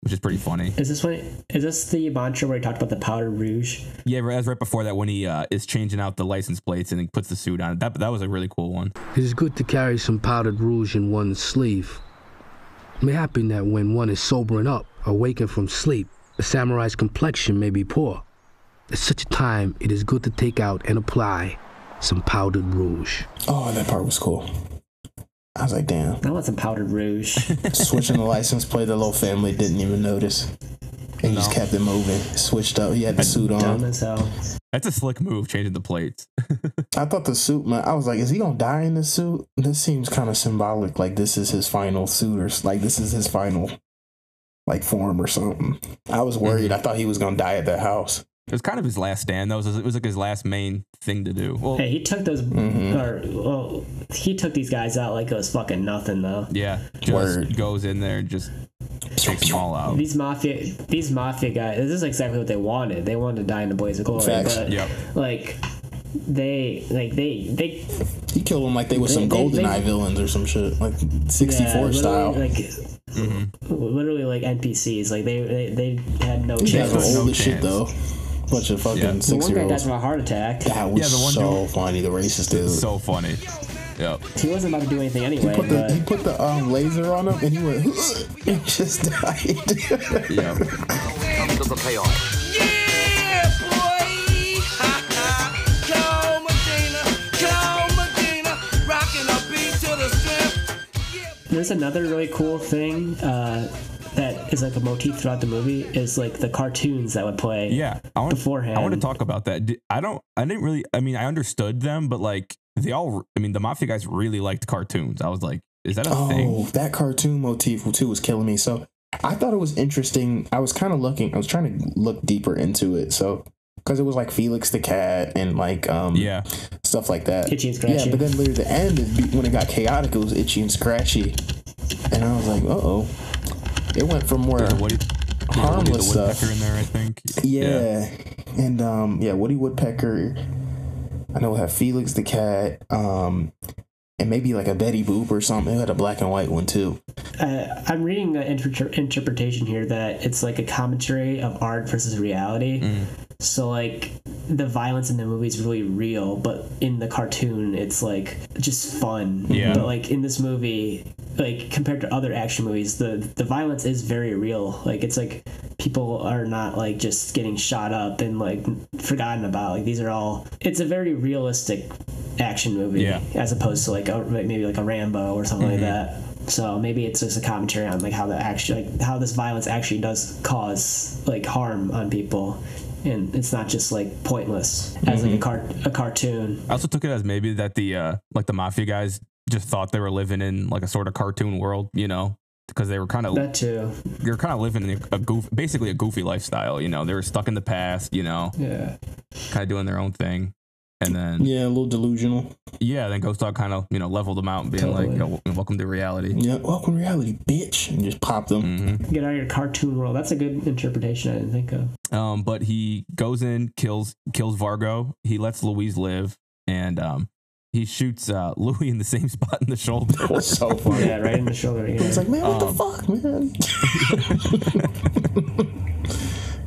which is pretty funny. Is this when? Is this the mantra where he talked about the powder rouge? Yeah, right- that's right before that when he uh is changing out the license plates and he puts the suit on. That that was a really cool one. It is good to carry some powdered rouge in one's sleeve. It may happen that when one is sobering up, awakened from sleep, the samurai's complexion may be poor. At such a time, it is good to take out and apply some powdered rouge. Oh, that part was cool. I was like, damn. I want some powdered rouge. Switching the license plate, the little family didn't even notice. And he just kept it moving. Switched up. He had the suit Dumb on. as hell. That's a slick move, changing the plates. I thought the suit, man. I was like, is he gonna die in this suit? This seems kind of symbolic. Like this is his final suit, or like this is his final, like form or something. I was worried. I thought he was gonna die at that house. It was kind of his last stand. That was it was like his last main thing to do. Well, Hey, he took those, Mhm. or well, he took these guys out like it was fucking nothing though. yeah, just Word. goes in there and just takes them all out. These mafia, these mafia guys. This is exactly what they wanted. They wanted to die in a blaze of glory. Facts. But Yep. like, they, like they, they He killed him like they were some they- golden they- eye villains or some shit, like 64 yeah, style. like Mm-hmm. literally like NPCs. Like they, they, they had no These guys chance. are no old as shit chance. though. bunch of fucking Yeah. The six one year guy died olds. from a heart attack. That was Yeah, the one so dude- funny. The racist dude. So funny. Yep. He wasn't about to do anything he anyway, put the but he put the um, laser on him and he went and just died. Yep. Come to the payoff. There's another really cool thing uh, that is like a motif throughout the movie is like the cartoons that would play. Yeah, I want beforehand. I want to talk about that. I don't. I didn't really. I mean, I understood them, but like they all. I mean, the mafia guys really liked cartoons. I was like, is that a oh, thing? that cartoon motif too was killing me. So I thought it was interesting. I was kind of looking. I was trying to look deeper into it. So because it was like Felix the cat and like um Yeah. stuff like that. Itchy and Yeah, but then literally the end when it got chaotic. It was itchy and scratchy, and I was like, uh oh. It went from more There's a Woody, there's Woody the harmless stuff. Woodpecker in there, I think. Yeah. And um yeah, Woody Woodpecker. I know we have Felix the cat, um, and maybe like a Betty Boop or something. It had a black and white one too. Uh, I'm reading an inter- interpretation here that it's like a commentary of art versus reality. Mm. So like the violence in the movie is really real, but in the cartoon it's like just fun. Yeah. But like in this movie, like compared to other action movies, the the violence is very real. Like it's like people are not like just getting shot up and like forgotten about. Like these are all. It's a very realistic action movie Yeah. as opposed to like a, maybe like a Rambo or something like mm-hmm. that. So maybe it's just a commentary on like how the actually like how this violence actually does cause like harm on people, and it's not just like pointless as like a car a cartoon. I also took it as maybe that the uh like the mafia guys just thought they were living in like a sort of cartoon world, you know, because they were kind of That too. were kind of living in a goof, basically a goofy lifestyle. You know, they were stuck in the past. You know, Yeah. kind of doing their own thing, and then Yeah, a little delusional. yeah, then Ghost Dog kind of you know leveled them out and being like, Totally. Yo, welcome to reality. Yeah, welcome to reality, bitch, and just popped them. Mm-hmm. Get out of your cartoon world. That's a good interpretation. I didn't think of. Um, but he goes in, kills kills Vargo. He lets Louise live, and um, he shoots uh, Louis in the same spot in the shoulder. That so funny. Yeah, right in the shoulder. Yeah. He's like, man, what Um, the fuck, man?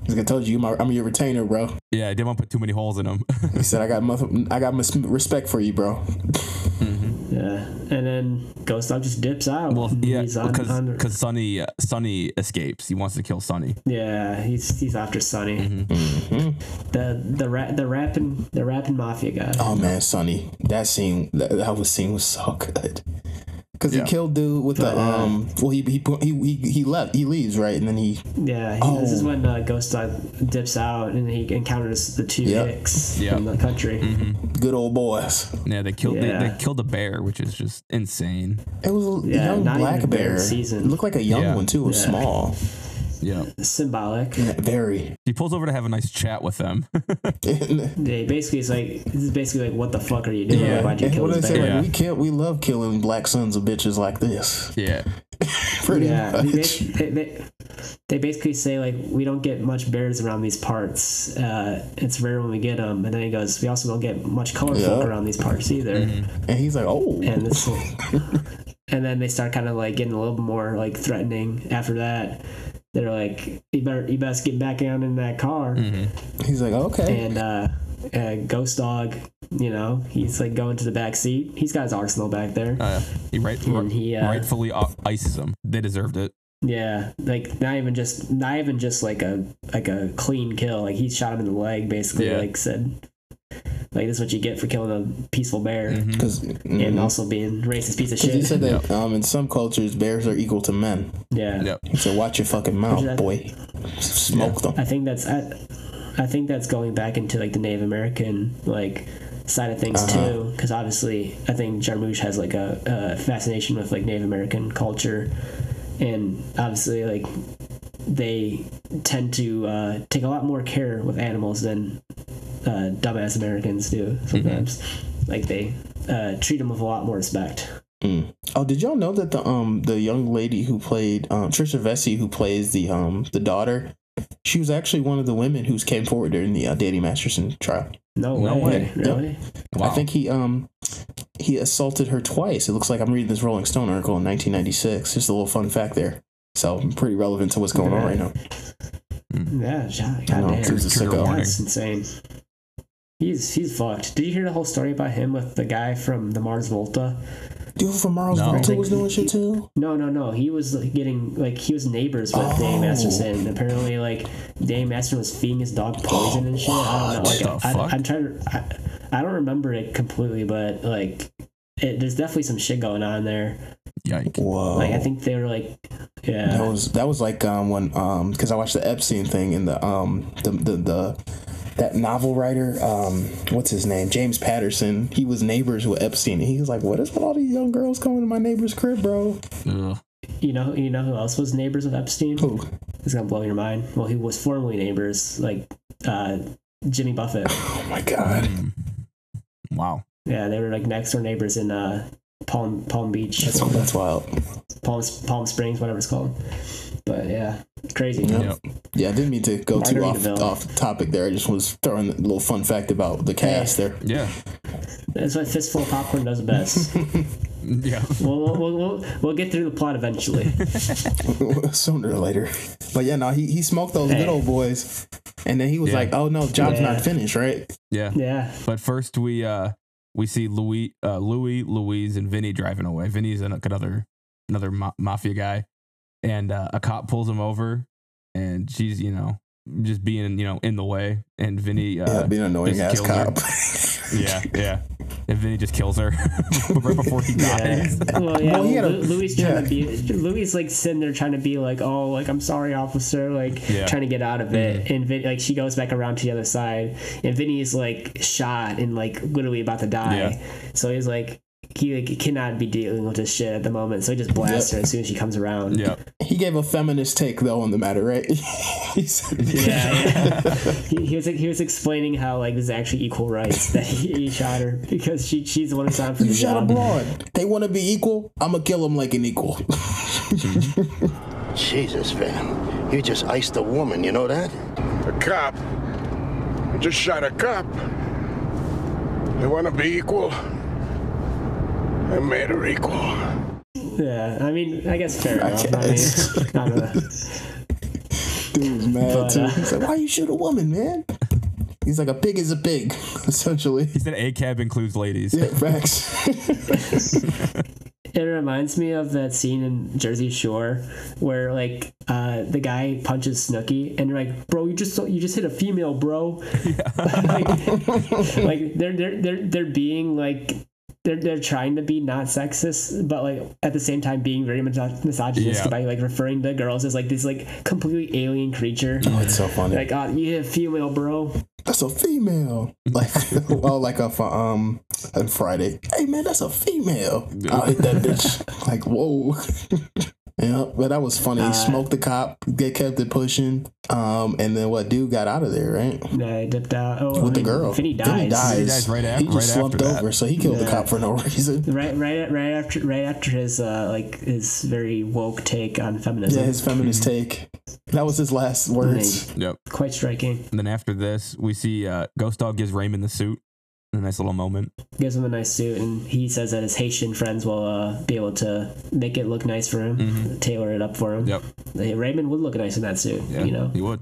He's like, I told you, you're my, I'm your retainer, bro. yeah, I didn't want to put too many holes in him. He said, I got mother, I got mis- respect for you, bro. Yeah, and then Ghost Dog just dips out. well, yeah, because on- because Sonny uh, Sonny escapes. He wants to kill Sonny. Yeah, he's he's after Sonny. Mm-hmm. The the ra- the rapping the rapping mafia guy. Oh man, Sonny! that scene, that, that was scene was so good. Cause Yeah. he killed dude with the But, uh, um. Well, he he he he he left. He leaves right, and then he Yeah, he, Oh. this is when uh, Ghost Dog dips out and he encounters the two Yep. Hicks Yep. from the country. good old boys. Yeah, they killed Yeah. They, they killed a bear, which is just insane. It was a Yeah, young black bear bear. season. It looked like a young Yeah. one too. It was Yeah. small. Yeah, Symbolic. Yeah, very. he pulls over to have a nice chat with them. they basically, it's like this is basically like, what the fuck are you doing? Yeah. Why'd you And kill what they this say, bear? Yeah. like we kill, we love killing black sons of bitches like this. yeah, Pretty yeah, they, much. bas- they, they, they basically say like we don't get much bears around these parts. Uh, it's rare when we get them, and then he goes, we also don't get much color folk around these parts either. And he's like, oh, And this, and then they start kind of like getting a little bit more like threatening after that. They're like, you better you best get back down in that car. he's like, okay. And uh, uh, Ghost Dog, you know, he's like going to the back seat. He's got his arsenal back there. uh, he right And he, uh, rightfully ices them. They deserved it. Yeah, like not even just not even just like a like a clean kill. Like he shot him in the leg, basically. Yeah. Like said, like this is what you get for killing a peaceful bear Because and also being racist piece of he shit. said that um, in some cultures, bears are equal to men. yeah. Yep. He said, watch your fucking mouth, that- boy. Smoke them. I think that's I, I think that's going back into like the Native American like side of things Uh-huh. too, because obviously I think Jarmusch has like a, a fascination with like Native American culture, and obviously like they tend to uh, take a lot more care with animals than uh, dumbass Americans do sometimes. Like they uh, treat them with a lot more respect. Mm. Oh, did y'all know that the um the young lady who played um Tricia Vessey who plays the um the daughter, she was actually one of the women who came forward during the uh, Danny Masterson trial. No, No way, way. really. Wow. I think he um he assaulted her twice. It looks like I'm reading this Rolling Stone article in 1996. Just a little fun fact there. So pretty relevant to what's going on right now. Yeah, yeah, I know, goddamn. he's. That's insane. He's he's fucked. Did you hear the whole story about him with the guy from the Mars Volta? Dude from Mars No. Volta was doing shit too. No, no, no. He was getting like he was neighbors with Dave Oh. Masterson. Apparently, like Dave Masterson was feeding his dog poison oh, and shit. I don't know. Like, What I, I, am trying to. I, I don't remember it completely, but like, it, there's definitely some shit going on there. Yike. Whoa. Like, I think they were like, yeah. That yeah, was that was like um when um because I watched the Epstein thing and the um the the, the that novel writer um what's his name James Patterson he was neighbors with Epstein and he was like what is with all these young girls coming to my neighbor's crib bro Ugh. you know, you know who else was neighbors with Epstein? Who? It's gonna blow your mind. Well, he was formerly neighbors, like uh, Jimmy Buffett. oh my god. Wow. Yeah, they were like next door neighbors in uh, Palm Palm Beach, that's that's wild Palm Palm Springs, whatever it's called. But yeah, crazy. Yep. yeah I didn't mean to go too off Margaritaville. off topic there I just was throwing a little fun fact about the cast there Yeah. That's what Fistful of Popcorn does best. Yeah. we'll, we'll, we'll, we'll get through the plot eventually. sooner or later but yeah no he he smoked those Hey. good old boys and then he was Yeah. like oh no job's Yeah. not finished right Yeah. Yeah. But first we uh we see Louis uh Louis, Louise, and Vinny driving away. Vinny's another another ma- mafia guy. And uh, a cop pulls him over and she's, you know, just being, you know, in the way. And Vinny uh yeah being an annoying just ass her. cop Yeah, yeah. And Vinny just kills her right before he dies. Well, yeah, Well, he a- Lu- Louis trying yeah. to be Louis like sitting there trying to be like, oh, like I'm sorry, officer, like Yeah. trying to get out of it, and Vin, like she goes back around to the other side, and Vinny's like shot and like literally about to die, Yeah. so he's like. He like, cannot be dealing with this shit at the moment, so he just blasts Yep. her as soon as she comes around. Yeah. he gave a feminist take though on the matter right he said Yeah, yeah. he, he was he was explaining how like this is actually equal rights that he, he shot her because she she's the one who signed for You the shot a job. broad. They want to be equal. I'm gonna kill them like an equal. Jesus, Van. You just iced a woman, you know that? A cop. You just shot a cop. They want to be equal. I made her equal. Yeah, I mean, I guess fair I enough. I, guess. mean, I don't know. Dude was mad But, too. uh, He's like, "Why you shoot a woman, man?" He's like, "A pig is a pig," essentially. He said A cab includes ladies. Yeah, facts. It reminds me of that scene in Jersey Shore where like uh, the guy punches Snooki and you're like, "Bro, you just you just hit a female, bro." like, like they're they're they're they're being like. They're, they're trying to be not sexist, but like at the same time being very miso- misogynistic Yeah. by like referring to girls as like this like completely alien creature. oh, it's so funny. Like, oh, you hit female, bro. that's a female. Like, well, like a um on Friday. Hey man, that's a female. I'll hit that bitch. Like, whoa. yeah, but that was funny. He Uh, smoked the cop. They kept it pushing. Um, and then what? Dude got out of there, right? Yeah, he dipped out. Oh, With the and girl. Vinny Then dies. he dies. He dies right af- He just right slumped after that. over, so he killed the cop for no reason. Right, right, right after, right after his uh, like his very woke take on feminism. Yeah, his feminist take. That was his last words. Yep. Quite striking. And then after this, we see uh, Ghost Dog gives Raymond the suit. A nice little moment. Gives him a nice suit, and he says that his Haitian friends will uh, be able to make it look nice for him, tailor it up for him. Yep. Hey, Raymond would look nice in that suit. Yeah, You know, he would.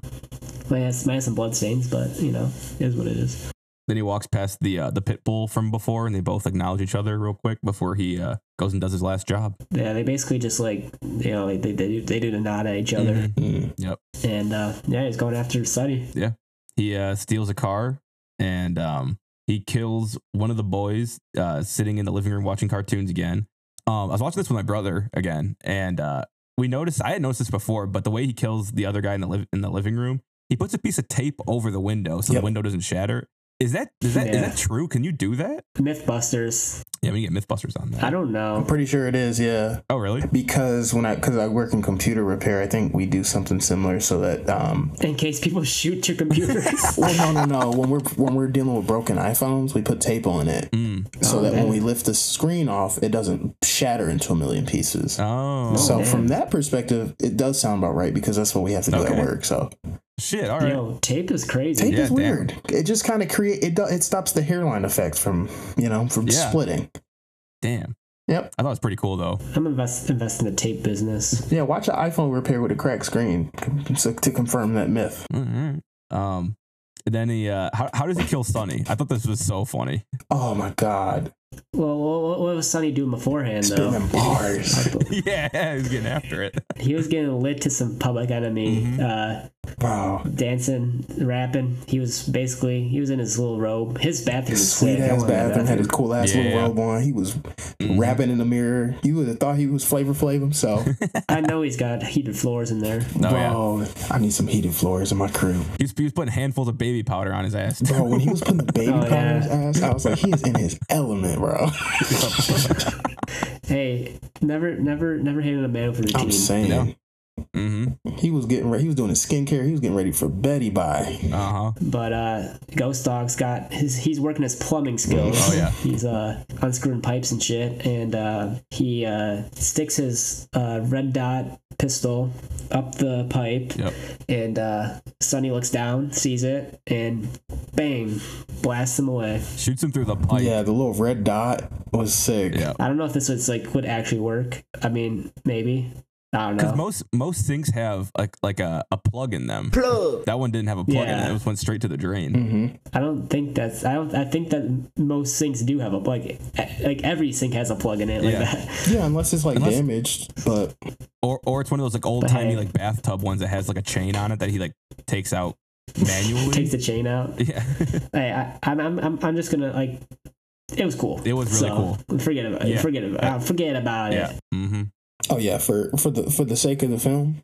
might have, might have some blood stains, but you know, it is what it is. Then he walks past the uh, the pit bull from before, and they both acknowledge each other real quick before he uh, goes and does his last job. Yeah, they basically just like you know they they, they, do, they do the nod at each other, Mm. Yep. and uh, yeah, he's going after Sonny. Yeah. He uh, steals a car and um, he kills one of the boys uh, sitting in the living room watching cartoons again. Um, I was watching this with my brother again, and uh, we noticed I had noticed this before, but the way he kills the other guy in the liv- in the living room, he puts a piece of tape over the window so Yep. the window doesn't shatter. Is that is that is Yeah. that true? Can you do that? MythBusters. Yeah, we can get MythBusters on that. I don't know. I'm pretty sure it is, yeah. Oh, really? Because when I because I work in computer repair, I think we do something similar so that um In case people shoot your computers. well no no no when we're when we're dealing with broken iPhones we put tape on it Mm. so Oh, that when we lift the screen off it doesn't shatter into a million pieces. Oh, so man. from that perspective, it does sound about right because that's what we have to do Okay. at work. So shit! All right. Yo, tape is crazy. tape Yeah, is damn. weird. It just kind of create it. It stops the hairline effect from you know from Yeah. splitting. Damn. Yep. I thought it was pretty cool though. I'm invest invest in the tape business. Yeah, watch an iPhone repair with a cracked screen so, to confirm that myth. Alright. Um, and then he, uh, how, how does he kill Sonny? I thought this was so funny. Oh my god. Well, what, what was Sonny doing beforehand though? Spitting bars. yeah, he's getting after it. He was getting lit to some Public Enemy, uh, Wow. dancing, rapping. He was basically he was in his little robe. His bathroom His was sweet sick. Ass bathroom had his cool ass Yeah. little robe on. He was Mm-hmm. rapping in the mirror. You would have thought he was Flavor Flav himself. I know he's got heated floors in there. Oh, yeah. Bro, I need some heated floors in my crib. He was, he was putting handfuls of baby powder on his ass. Bro, when he was putting the baby Oh, powder in his ass, I was like, he is in his element, bro. Hey, never, never, never hated a man for routine. I'm saying. No. Mm-hmm. He was getting ready. He was doing his skincare. He was getting ready for Betty by. Uh huh. But uh, Ghost Dog's got his. He's working his plumbing skills. Oh, yeah. He's uh unscrewing pipes and shit, and uh, he uh sticks his uh red dot pistol up the pipe, Yep. and uh, Sonny looks down, sees it, and bang, blasts him away. Shoots him through the pipe. Yeah, the little red dot was sick. Yeah. I don't know if this was like would actually work. I mean, maybe. I don't Because most most things have like like a, a plug in them. Plug. That one didn't have a plug in it. It was went straight to the drain. Mm-hmm. I don't think that's. I don't. I think that most sinks do have a plug. Like every sink has a plug in it, like Yeah. that. Yeah, unless it's like Unless- damaged. But Or or it's one of those like old But timey hey. like bathtub ones that has like a chain on it that he like takes out manually. Takes the chain out. yeah. Hey, I, I'm, I'm, I'm, I'm just gonna like. It was cool. It was really cool. Forget about it. Yeah. Forget about. Uh, forget about yeah. it. Mm-hmm. Oh yeah, for for the for the sake of the film,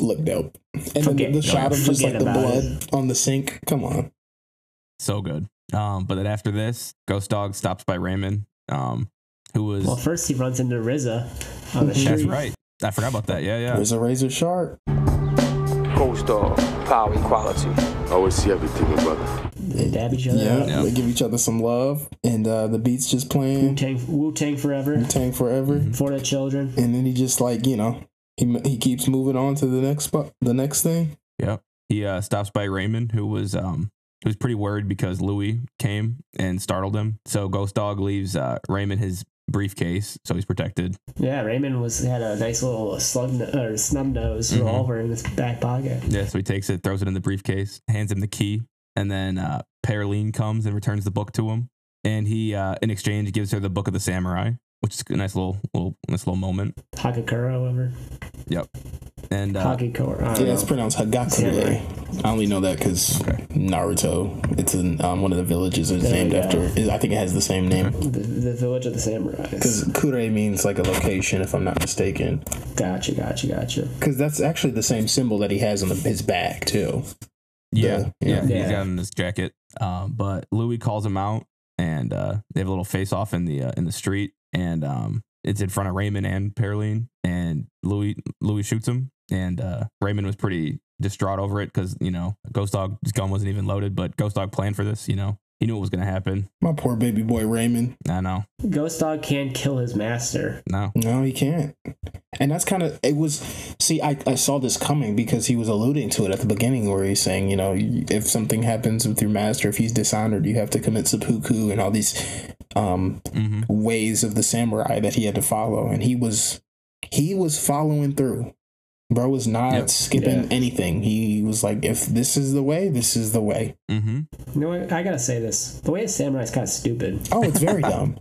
look dope. And then Forget- the, the shot of just like the about blood on the sink. Come on. So good. Um, but then after this, Ghost Dog stops by Raymond, um, who was Well, first he runs into RZA on the street. that's right. I forgot about that. Yeah, yeah. There's a razor sharp. Ghost dog, power equality. Always see everything, brother. They dab each other. Yeah, Yeah. they give each other some love, and uh, the beats just Wu playing. Tang, Wu Tang forever Wu Tang forever, for the children. and then he just like you know he he keeps moving on to the next spot, the next thing. Yeah, He uh, stops by Raymond, who was um who was pretty worried because Louis came and startled him. So Ghost Dog leaves uh, Raymond his briefcase, so he's protected. Yeah, Raymond was had a nice little slug no- or snub nose Mhm. revolver in his back pocket. Yeah, so he takes it, throws it in the briefcase, hands him the key, and then uh, Pearline comes and returns the book to him. And he, uh, in exchange, gives her the book of the samurai, which is a nice little, little, nice little moment. Hakakura, whatever. Yep. And uh, Hakakura. I don't Yeah, it's pronounced Hagakure. I only know that because Naruto. It's in um, one of the villages. It's There named we after. I think it has the same name. The, the village of the samurai. Because Kure means like a location, if I'm not mistaken. Gotcha, gotcha, gotcha. Because that's actually the same symbol that he has on the, his back too. Yeah, The- yeah, he's Yeah. got in this jacket. Um, but Louis calls him out, and uh, they have a little face off in the uh, in the street, and um, it's in front of Raymond and Pearline, and Louis Louis shoots him, and uh, Raymond was pretty distraught over it because you know Ghost Dog's gun wasn't even loaded, but Ghost Dog planned for this. You know, he knew what was gonna happen. My poor baby boy Raymond. I know, Ghost Dog can't kill his master. no, No, he can't. And that's kind of it was. See, I, I saw this coming because he was alluding to it at the beginning, where he's saying, you know, if something happens with your master, if he's dishonored, you have to commit seppuku and all these um, hmm ways of the samurai that he had to follow, and he was he was following through. Bro was not Yep. skipping Yeah. anything. He was like, if this is the way, this is the way. Mm-hmm. You know what? I gotta say this. The way a samurai is kind of stupid. Oh, it's very dumb.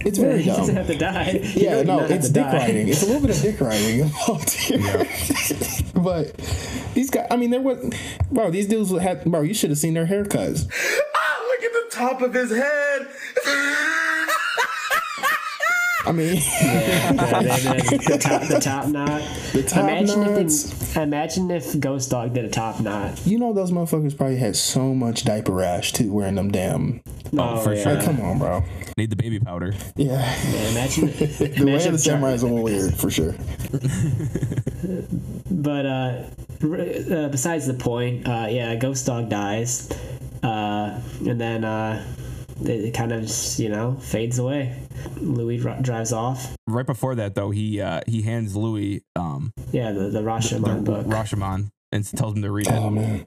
It's very he doesn't dumb. have to die. He Yeah, no, it's dick die. riding. It's a little bit of dick riding involved here. but these guys, I mean, there was, bro, these dudes had, bro, you should have seen their haircuts. Ah, look at the top of his head. I mean, the, the, the top, the top knot. The top imagine knots. if they, imagine if Ghost Dog did a top knot. you know, those motherfuckers probably had so much diaper rash too, wearing them damn. Oh, for yeah. sure. Like, come on, bro. Need the baby powder. Yeah. Yeah, imagine. the way imagine of the if samurai is a little weird, for sure. But uh, uh, besides the point, uh, yeah, Ghost Dog dies, uh, and then uh, it, it kind of you know fades away. Louis dri- drives off. Right before that, though, he uh, he hands Louis um, Yeah, the the the Rashomon book. Rashomon and tells him to read it. Oh man.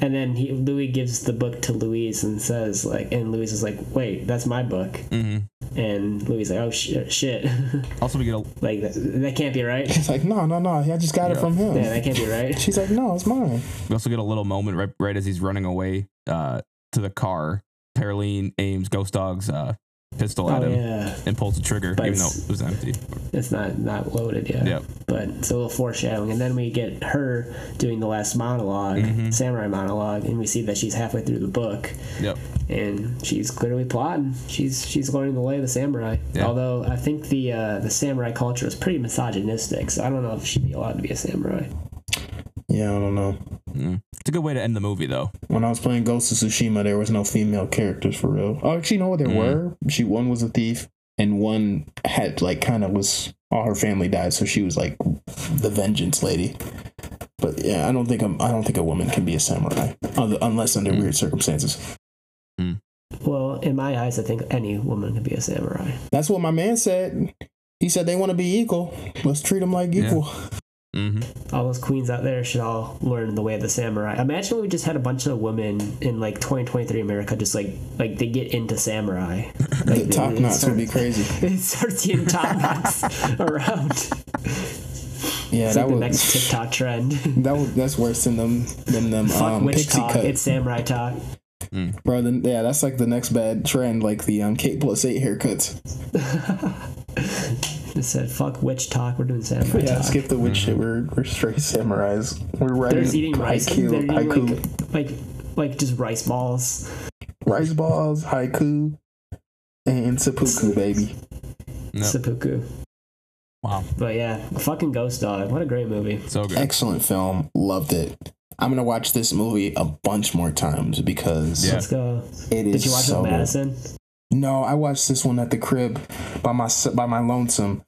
And then he Louis gives the book to Louise and says like, and Louise is like, "Wait, that's my book." hmm And Louis is like, "Oh shit, shit, Also, we get a like that, that can't be right." He's like, no, no, no. I just got it from him. Yeah, that can't be right. She's like, no, it's mine. we also get a little moment right right as he's running away uh, to the car. Pearline aims Ghost Dog's uh, pistol at Oh him yeah, and pulls the trigger, But even though it was empty. it's not not loaded yet. Yep. But it's a little foreshadowing, and then we get her doing the last monolog Mhm. samurai monologue, and we see that she's halfway through the book, Yep. and she's clearly plotting. She's she's learning the way of the samurai. Yeah. Although I think the uh, the samurai culture is pretty misogynistic, so I don't know if she'd be allowed to be a samurai. Yeah, I don't know. Mm. It's a good way to end the movie, though. When I was playing Ghost of Tsushima, there was no female characters for real. Oh, actually, you know what there Mm. were? She one was a thief, and one had like kind of was all her family died, so she was like the vengeance lady. But yeah, I don't think I don't think a woman can be a samurai unless under Mm. weird circumstances. Well, in my eyes, I think any woman could be a samurai. That's what my man said. He said they want to be equal. Let's treat them like Yeah. Equal. Mm-hmm. All those queens out there should all learn the way of the samurai. Imagine we just had a bunch of women in like 2023 America, just like like they get into samurai. The top knots would be crazy. They start seeing top knots around. Yeah, It's that like the was next TikTok trend. that was that's worse than them than them Fuck um, witch pixie talk. cut. It's samurai talk. Bro, then yeah, that's like the next bad trend, like the um K plus eight haircuts. It said fuck witch talk. We're doing samurai Yeah, talk. skip the witch shit. We're we're straight samurais. We're They're eating rice. haiku, They're eating haiku, like, like like just rice balls. rice balls, haiku, and seppuku, baby. Yep. Seppuku. Wow. But yeah, fucking Ghost Dog. What a great movie. So good. Excellent film. Loved it. I'm gonna watch this movie a bunch more times because Yeah. Let's go. it is Did you watch so it with. Madison? No, I watched this one at the crib by my by my lonesome.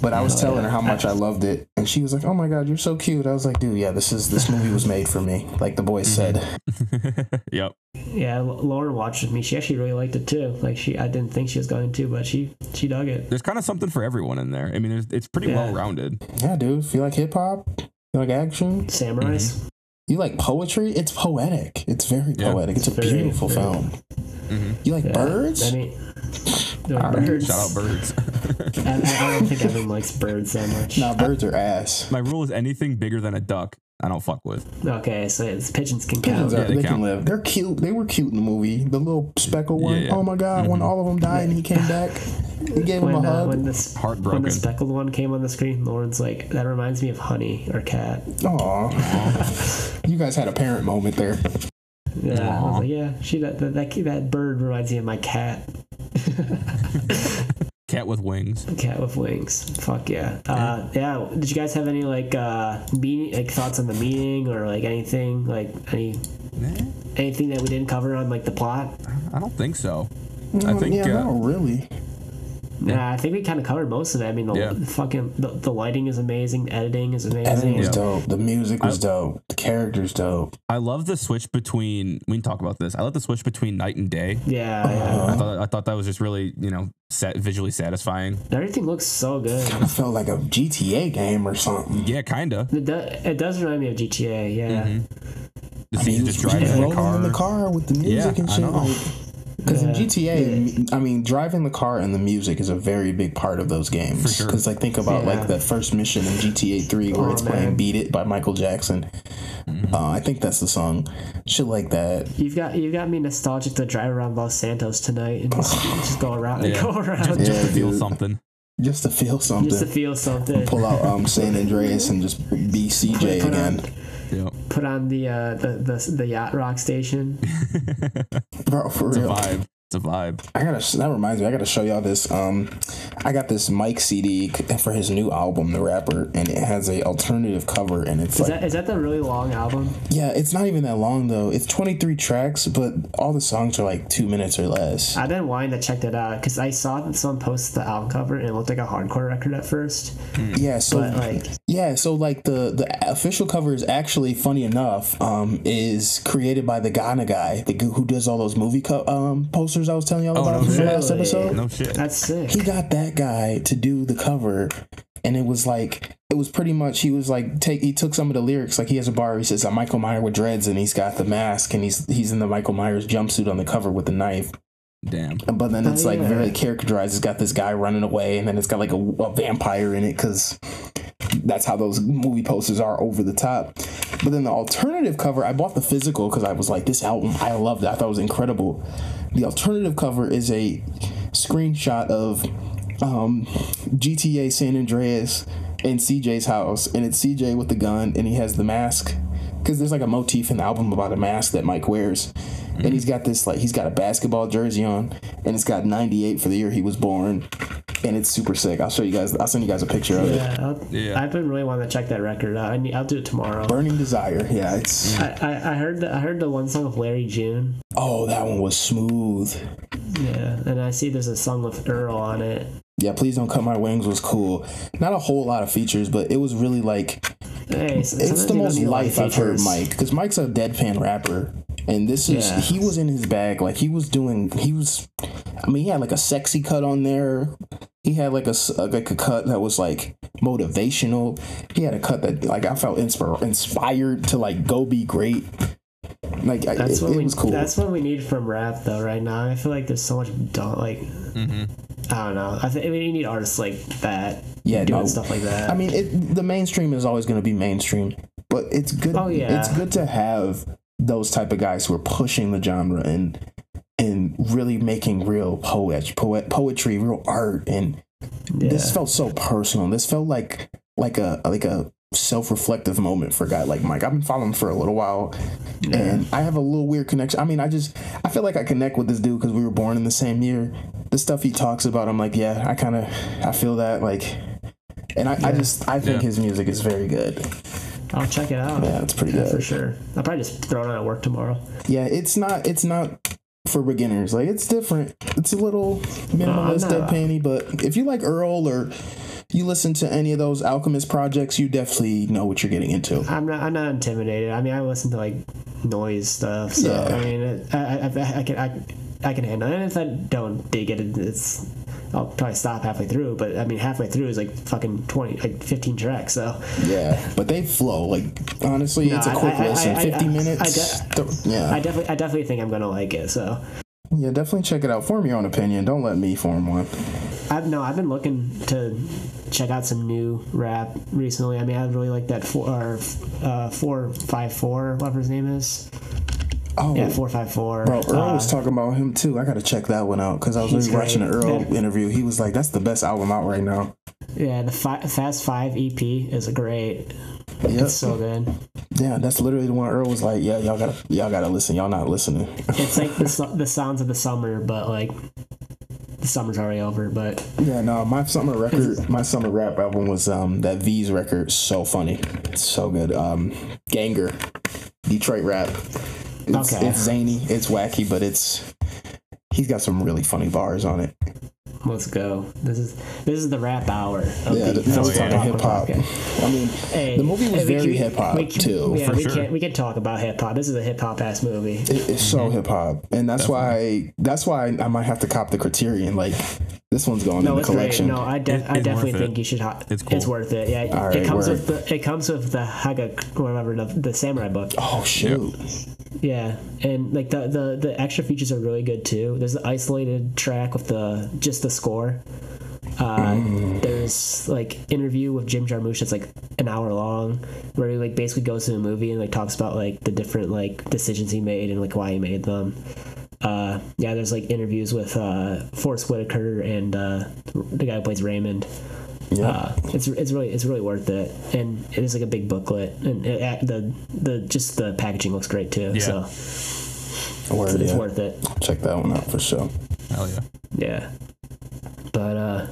But I was Oh, telling yeah. her how much I loved it, and she was like, "Oh my god, you're so cute." I was like, "Dude, yeah, this is this movie was made for me." Like the boy said. Mm-hmm. yep. Yeah, L- Lauren watched with me. She actually really liked it too. Like she, I didn't think she was going to, but she she dug it. There's kind of something for everyone in there. I mean, there's, it's pretty Yeah. well rounded. Yeah, dude. If you like hip hop, you like action, Samurais. Mm-hmm. You like poetry, it's poetic. It's very Yeah. poetic. It's a Very, beautiful very- film. Mm-hmm. You like Yeah. birds? I mean, they're birds. Shout out birds. I, I don't think Evan likes birds that much. nah, birds are ass. My rule is anything bigger than a duck, I don't fuck with. Okay, so it's pigeons can Pigeons count. are, Yeah, they, they can live. They're cute. They were cute in the movie. The little speckled one. Yeah, yeah. Oh my god! When Mhm. all of them died and he came back, he gave him When, a uh, hug. when this when the speckled one came on the screen, Lauren's like, "That reminds me of Honey or Cat." Aw. you guys had a parent moment there. Yeah, I was like, "Yeah, she that that, that that bird reminds me of my cat." Cat with wings. Cat with wings. Fuck yeah. Uh, yeah. Did you guys have any like uh meeting like thoughts on the meeting or like anything like any anything that we didn't cover on like the plot? I don't think so. I Mm, think yeah, uh, not really. Yeah, I think we kind of covered most of it. I mean, the Yeah. fucking the, the lighting is amazing, the editing is amazing. Editing was Yeah. dope. The music was dope. The characters dope. I love the switch between. We can talk about this. I love the switch between night and day. Yeah, yeah. Uh-huh. I thought I thought that was just really you know set, visually satisfying. Everything looks so good. I felt like a GTA game or something. Yeah, kinda. It, do, it does remind me of GTA. Yeah. Mhm. The I mean, scene just driving in the rolling car. in the car with the music Yeah, and I shit. Know. Like, because in Yeah. GTA, I mean, driving the car and the music is a very big part of those games. For sure. Because like, think about Yeah. like that first mission in GTA Three where Oh, it's playing "Beat It" by Michael Jackson. Mm-hmm. Uh, I think that's the song. Shit like that. You've got you got me nostalgic to drive around Los Santos tonight and just, just go around and Yeah. go around Just, just, just to feel dude. something. Just to feel something. Just to feel something. Pull out um, San Andreas and just be CJ Put on- again. Yep. Put on the uh, the, the the yacht rock station. Bro, for It's a real. Vibe. It's a vibe. I gotta. That reminds me. I gotta show y'all this. Um, I got this Mike CD for his new album, The Rapper, and it has a alternative cover, and it's Is like, that is that the really long album? yeah, it's not even that long though. It's 23 tracks, but all the songs are like two minutes or less. I've been wanting to check that out because I saw that someone posted the album cover and it looked like a hardcore record at first. Yeah, so But like, yeah, so like the the official cover is actually funny enough. Um, is created by the Ghana guy, the who does all those movie co- um posters I was telling y'all Oh, about no from the last episode. No shit. that's sick. he got that guy to do the cover and it was like it was pretty much he was like take he took some of the lyrics like he has a bar he says I'm Michael Myers with dreads and he's got the mask and he's he's in the Michael Myers jumpsuit on the cover with the knife. Damn. But then Oh, it's like yeah. very characterized. It's got this guy running away and then it's got like a, a vampire in it because that's how those movie posters are over the top. But then the alternative cover, I bought the physical because I was like, this album, I loved it. I thought it was incredible. The alternative cover is a screenshot of um, GTA San Andreas in CJ's house, and it's CJ with the gun, and he has the mask. Because there's like a motif in the album about a mask that Mike wears. And he's got this, like, he's got a basketball jersey on, and it's got 98 for the year he was born. And it's super sick. I'll show you guys, I'll send you guys a picture of it. Yeah, I'll, Yeah. I've been really wanting to check that record out. I need, I'll do it tomorrow. Burning Desire. Yeah, it's. I, I, I heard the, I heard the one song of Larry June. Oh, that one was smooth. Yeah, and I see there's a song with Earl on it. Yeah, Please Don't Cut My Wings was cool. Not a whole lot of features, but it was really like. Hey, s- It's the most need a lot of life I've heard. Mike because Mike's a deadpan rapper, and this is Yeah. he was in his bag. Like he was doing, he was. I mean, he had like a sexy cut on there. He had like a s- like a cut that was like motivational. He had a cut that like I felt inspir- inspired to like go be great. Like That's it, what it we. was cool. That's what we need from rap though. Right now, I feel like there's so much dumb. Like Mm-hmm. I don't know. I think mean you need artists like that. yeah, doing no. stuff like that. I mean, it, the mainstream is always going to be mainstream, but it's good. Oh, yeah. it's good to have those type of guys who are pushing the genre and and really making real poet, poet poetry, real art, and this felt so personal. This felt like like a like a self-reflective moment for a guy like Mike. I've been following him for a little while, and I have a little weird connection. I mean, I just I feel like I connect with this dude because we were born in the same year. The stuff he talks about, I'm like, yeah, I kind of I feel that like, and I, I just I think Yeah. his music is very good. I'll check it out. Yeah, it's pretty Yeah, good. for sure. I'll probably just throw it on at work tomorrow. Yeah, it's not it's not for beginners. Like it's different. It's a little minimalist, uh, No, I'm deadpanny, but if you like Earl or you listen to any of those Alchemist projects, you definitely know what you're getting into. I'm not. I'm not intimidated. I mean, I listen to like noise stuff. So Yeah. I mean, it, I, I, I can. I, I can handle it. And if I don't dig it, it's. I'll probably stop halfway through. But I mean, halfway through is like fucking twenty, like fifteen tracks. So Yeah, but they flow. Like honestly, No, it's a quick I- I- listen, I- fifty I- minutes. I Th- yeah, I definitely, I definitely think I'm gonna like it. So yeah, definitely check it out. Form your own opinion. Don't let me form one. I've no, I've been looking to check out some new rap recently. I mean, I really like that four or uh, four five four, whatever his name is. Oh, Yeah, four five four. Bro, Earl Uh, was talking about him too. I gotta check that one out because I was really watching an great. Earl Yeah. interview. He was like, "That's the best album out right now." Yeah, the fi- Fast Five EP is a great. Yep. It's so good. Yeah, that's literally the one Earl was like, "Yeah, y'all gotta, y'all gotta listen. Y'all not listening." It's like the the sounds of the summer, but like the summer's already over. But Yeah, no, my summer record, my summer rap album was um that Veeze record. So funny, it's so good. Um, Ganger, Detroit rap. It's, Okay. it's zany, it's wacky, but it's he's got some really funny bars on it. let's go. This is this is the rap hour. Of Yeah, the, the- now of we're the talking Pop hip hop. I mean, Hey, the movie was hey, very hip hop we can- too. Yeah, for we sure. can we can talk about hip hop. This is a hip hop ass movie. It- it's so mm-hmm. hip hop, and that's why that's why I might have to cop the Criterion. Like this one's going No, in the it's great. collection. No, I, de- It- I definitely think you should. Ha- It's cool. worth it. Yeah, All it right, comes word. with the it comes with the Haga whatever the, the samurai book. Oh shoot! Yeah, and like the, the the extra features are really good too. There's the isolated track with the just the score. Uh, Mm. There's like interview with Jim Jarmusch that's like an hour long, where he like basically goes to the movie and like talks about like the different like decisions he made and like why he made them. Uh, yeah, there's like interviews with uh, Forest Whitaker and uh, the guy who plays Raymond. Yeah. Uh, it's it's really it's really worth it, and it is like a big booklet, and it, act- the the just the packaging looks great too. Yeah. So Word, it's yeah. worth it. Check that one out for sure. Hell yeah. Yeah. But uh,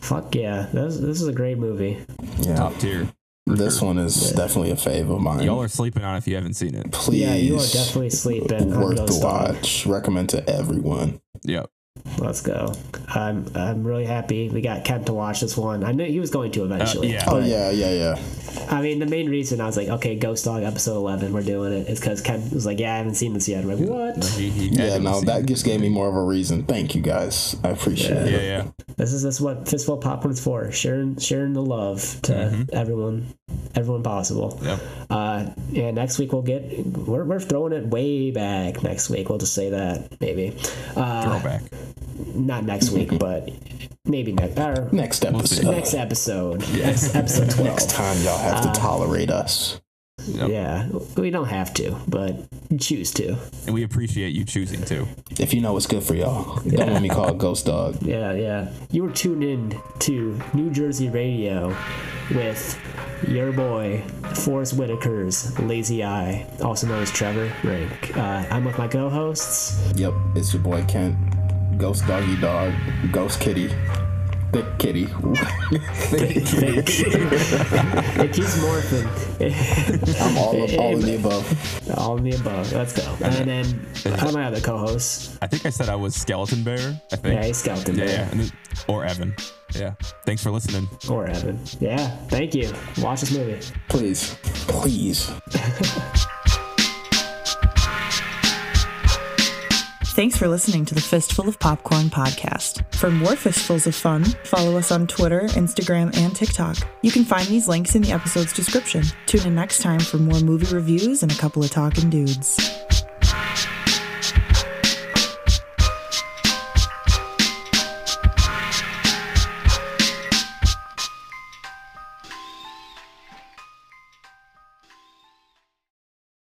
fuck yeah, this this is a great movie. Yeah, Top tier. This one is definitely a fave of mine. Y'all are sleeping on it if you haven't seen it. Please, Yeah, you are definitely sleeping on worth the watch. Recommend to everyone. Yep. Let's go. I'm I'm really happy we got Kent to watch this one. I knew he was going to eventually. yeah. Oh yeah, yeah, yeah. I mean, the main reason I was like, okay, Ghost Dog episode 11, we're doing it, is because Kent was like, yeah, I haven't seen this yet. I'm like, what? He, he Yeah, no, that it. just gave me more of a reason. Thank you guys. I appreciate Yeah, it. yeah. Yeah. This is this is what Fistful of Popcorn's for. Sharing sharing the love to everyone everyone possible. Yep. Uh, and next week we'll get we're, we're throwing it way back next week. We'll just say that maybe. Uh, Throwback. Not next week, but maybe next or Next episode. next episode. Next episode twelve. Next time y'all have Uh, to tolerate us. Yeah, we don't have to, but choose to. And we appreciate you choosing to. If you know what's good for y'all, don't let me call it Ghost Dog. Yeah, yeah. You were tuned in to New Jersey Radio with your boy, Forest Whitaker's Lazy Eye, also known as Trevor Rank. Uh, I'm with my co hosts. Yep, it's your boy Kent. Ghost Doggy Dog. Ghost Kitty. Thick Kitty. thick kitty. It keeps morphing. I'm all, of, all of the above. All of the above. Let's go. And then, how are my other co hosts? I think I said I was Skeleton Bear. I think. Yeah, he's Skeleton yeah, Bear. Yeah, and then- or Evan. Yeah. Thanks for listening. Or Evan. Yeah, thank you. Watch this movie. Please. Please. Thanks for listening to the Fistful of Popcorn podcast. For more fistfuls of fun, follow us on Twitter, Instagram, and TikTok. You can find these links in the episode's description. Tune in next time for more movie reviews and a couple of talking dudes.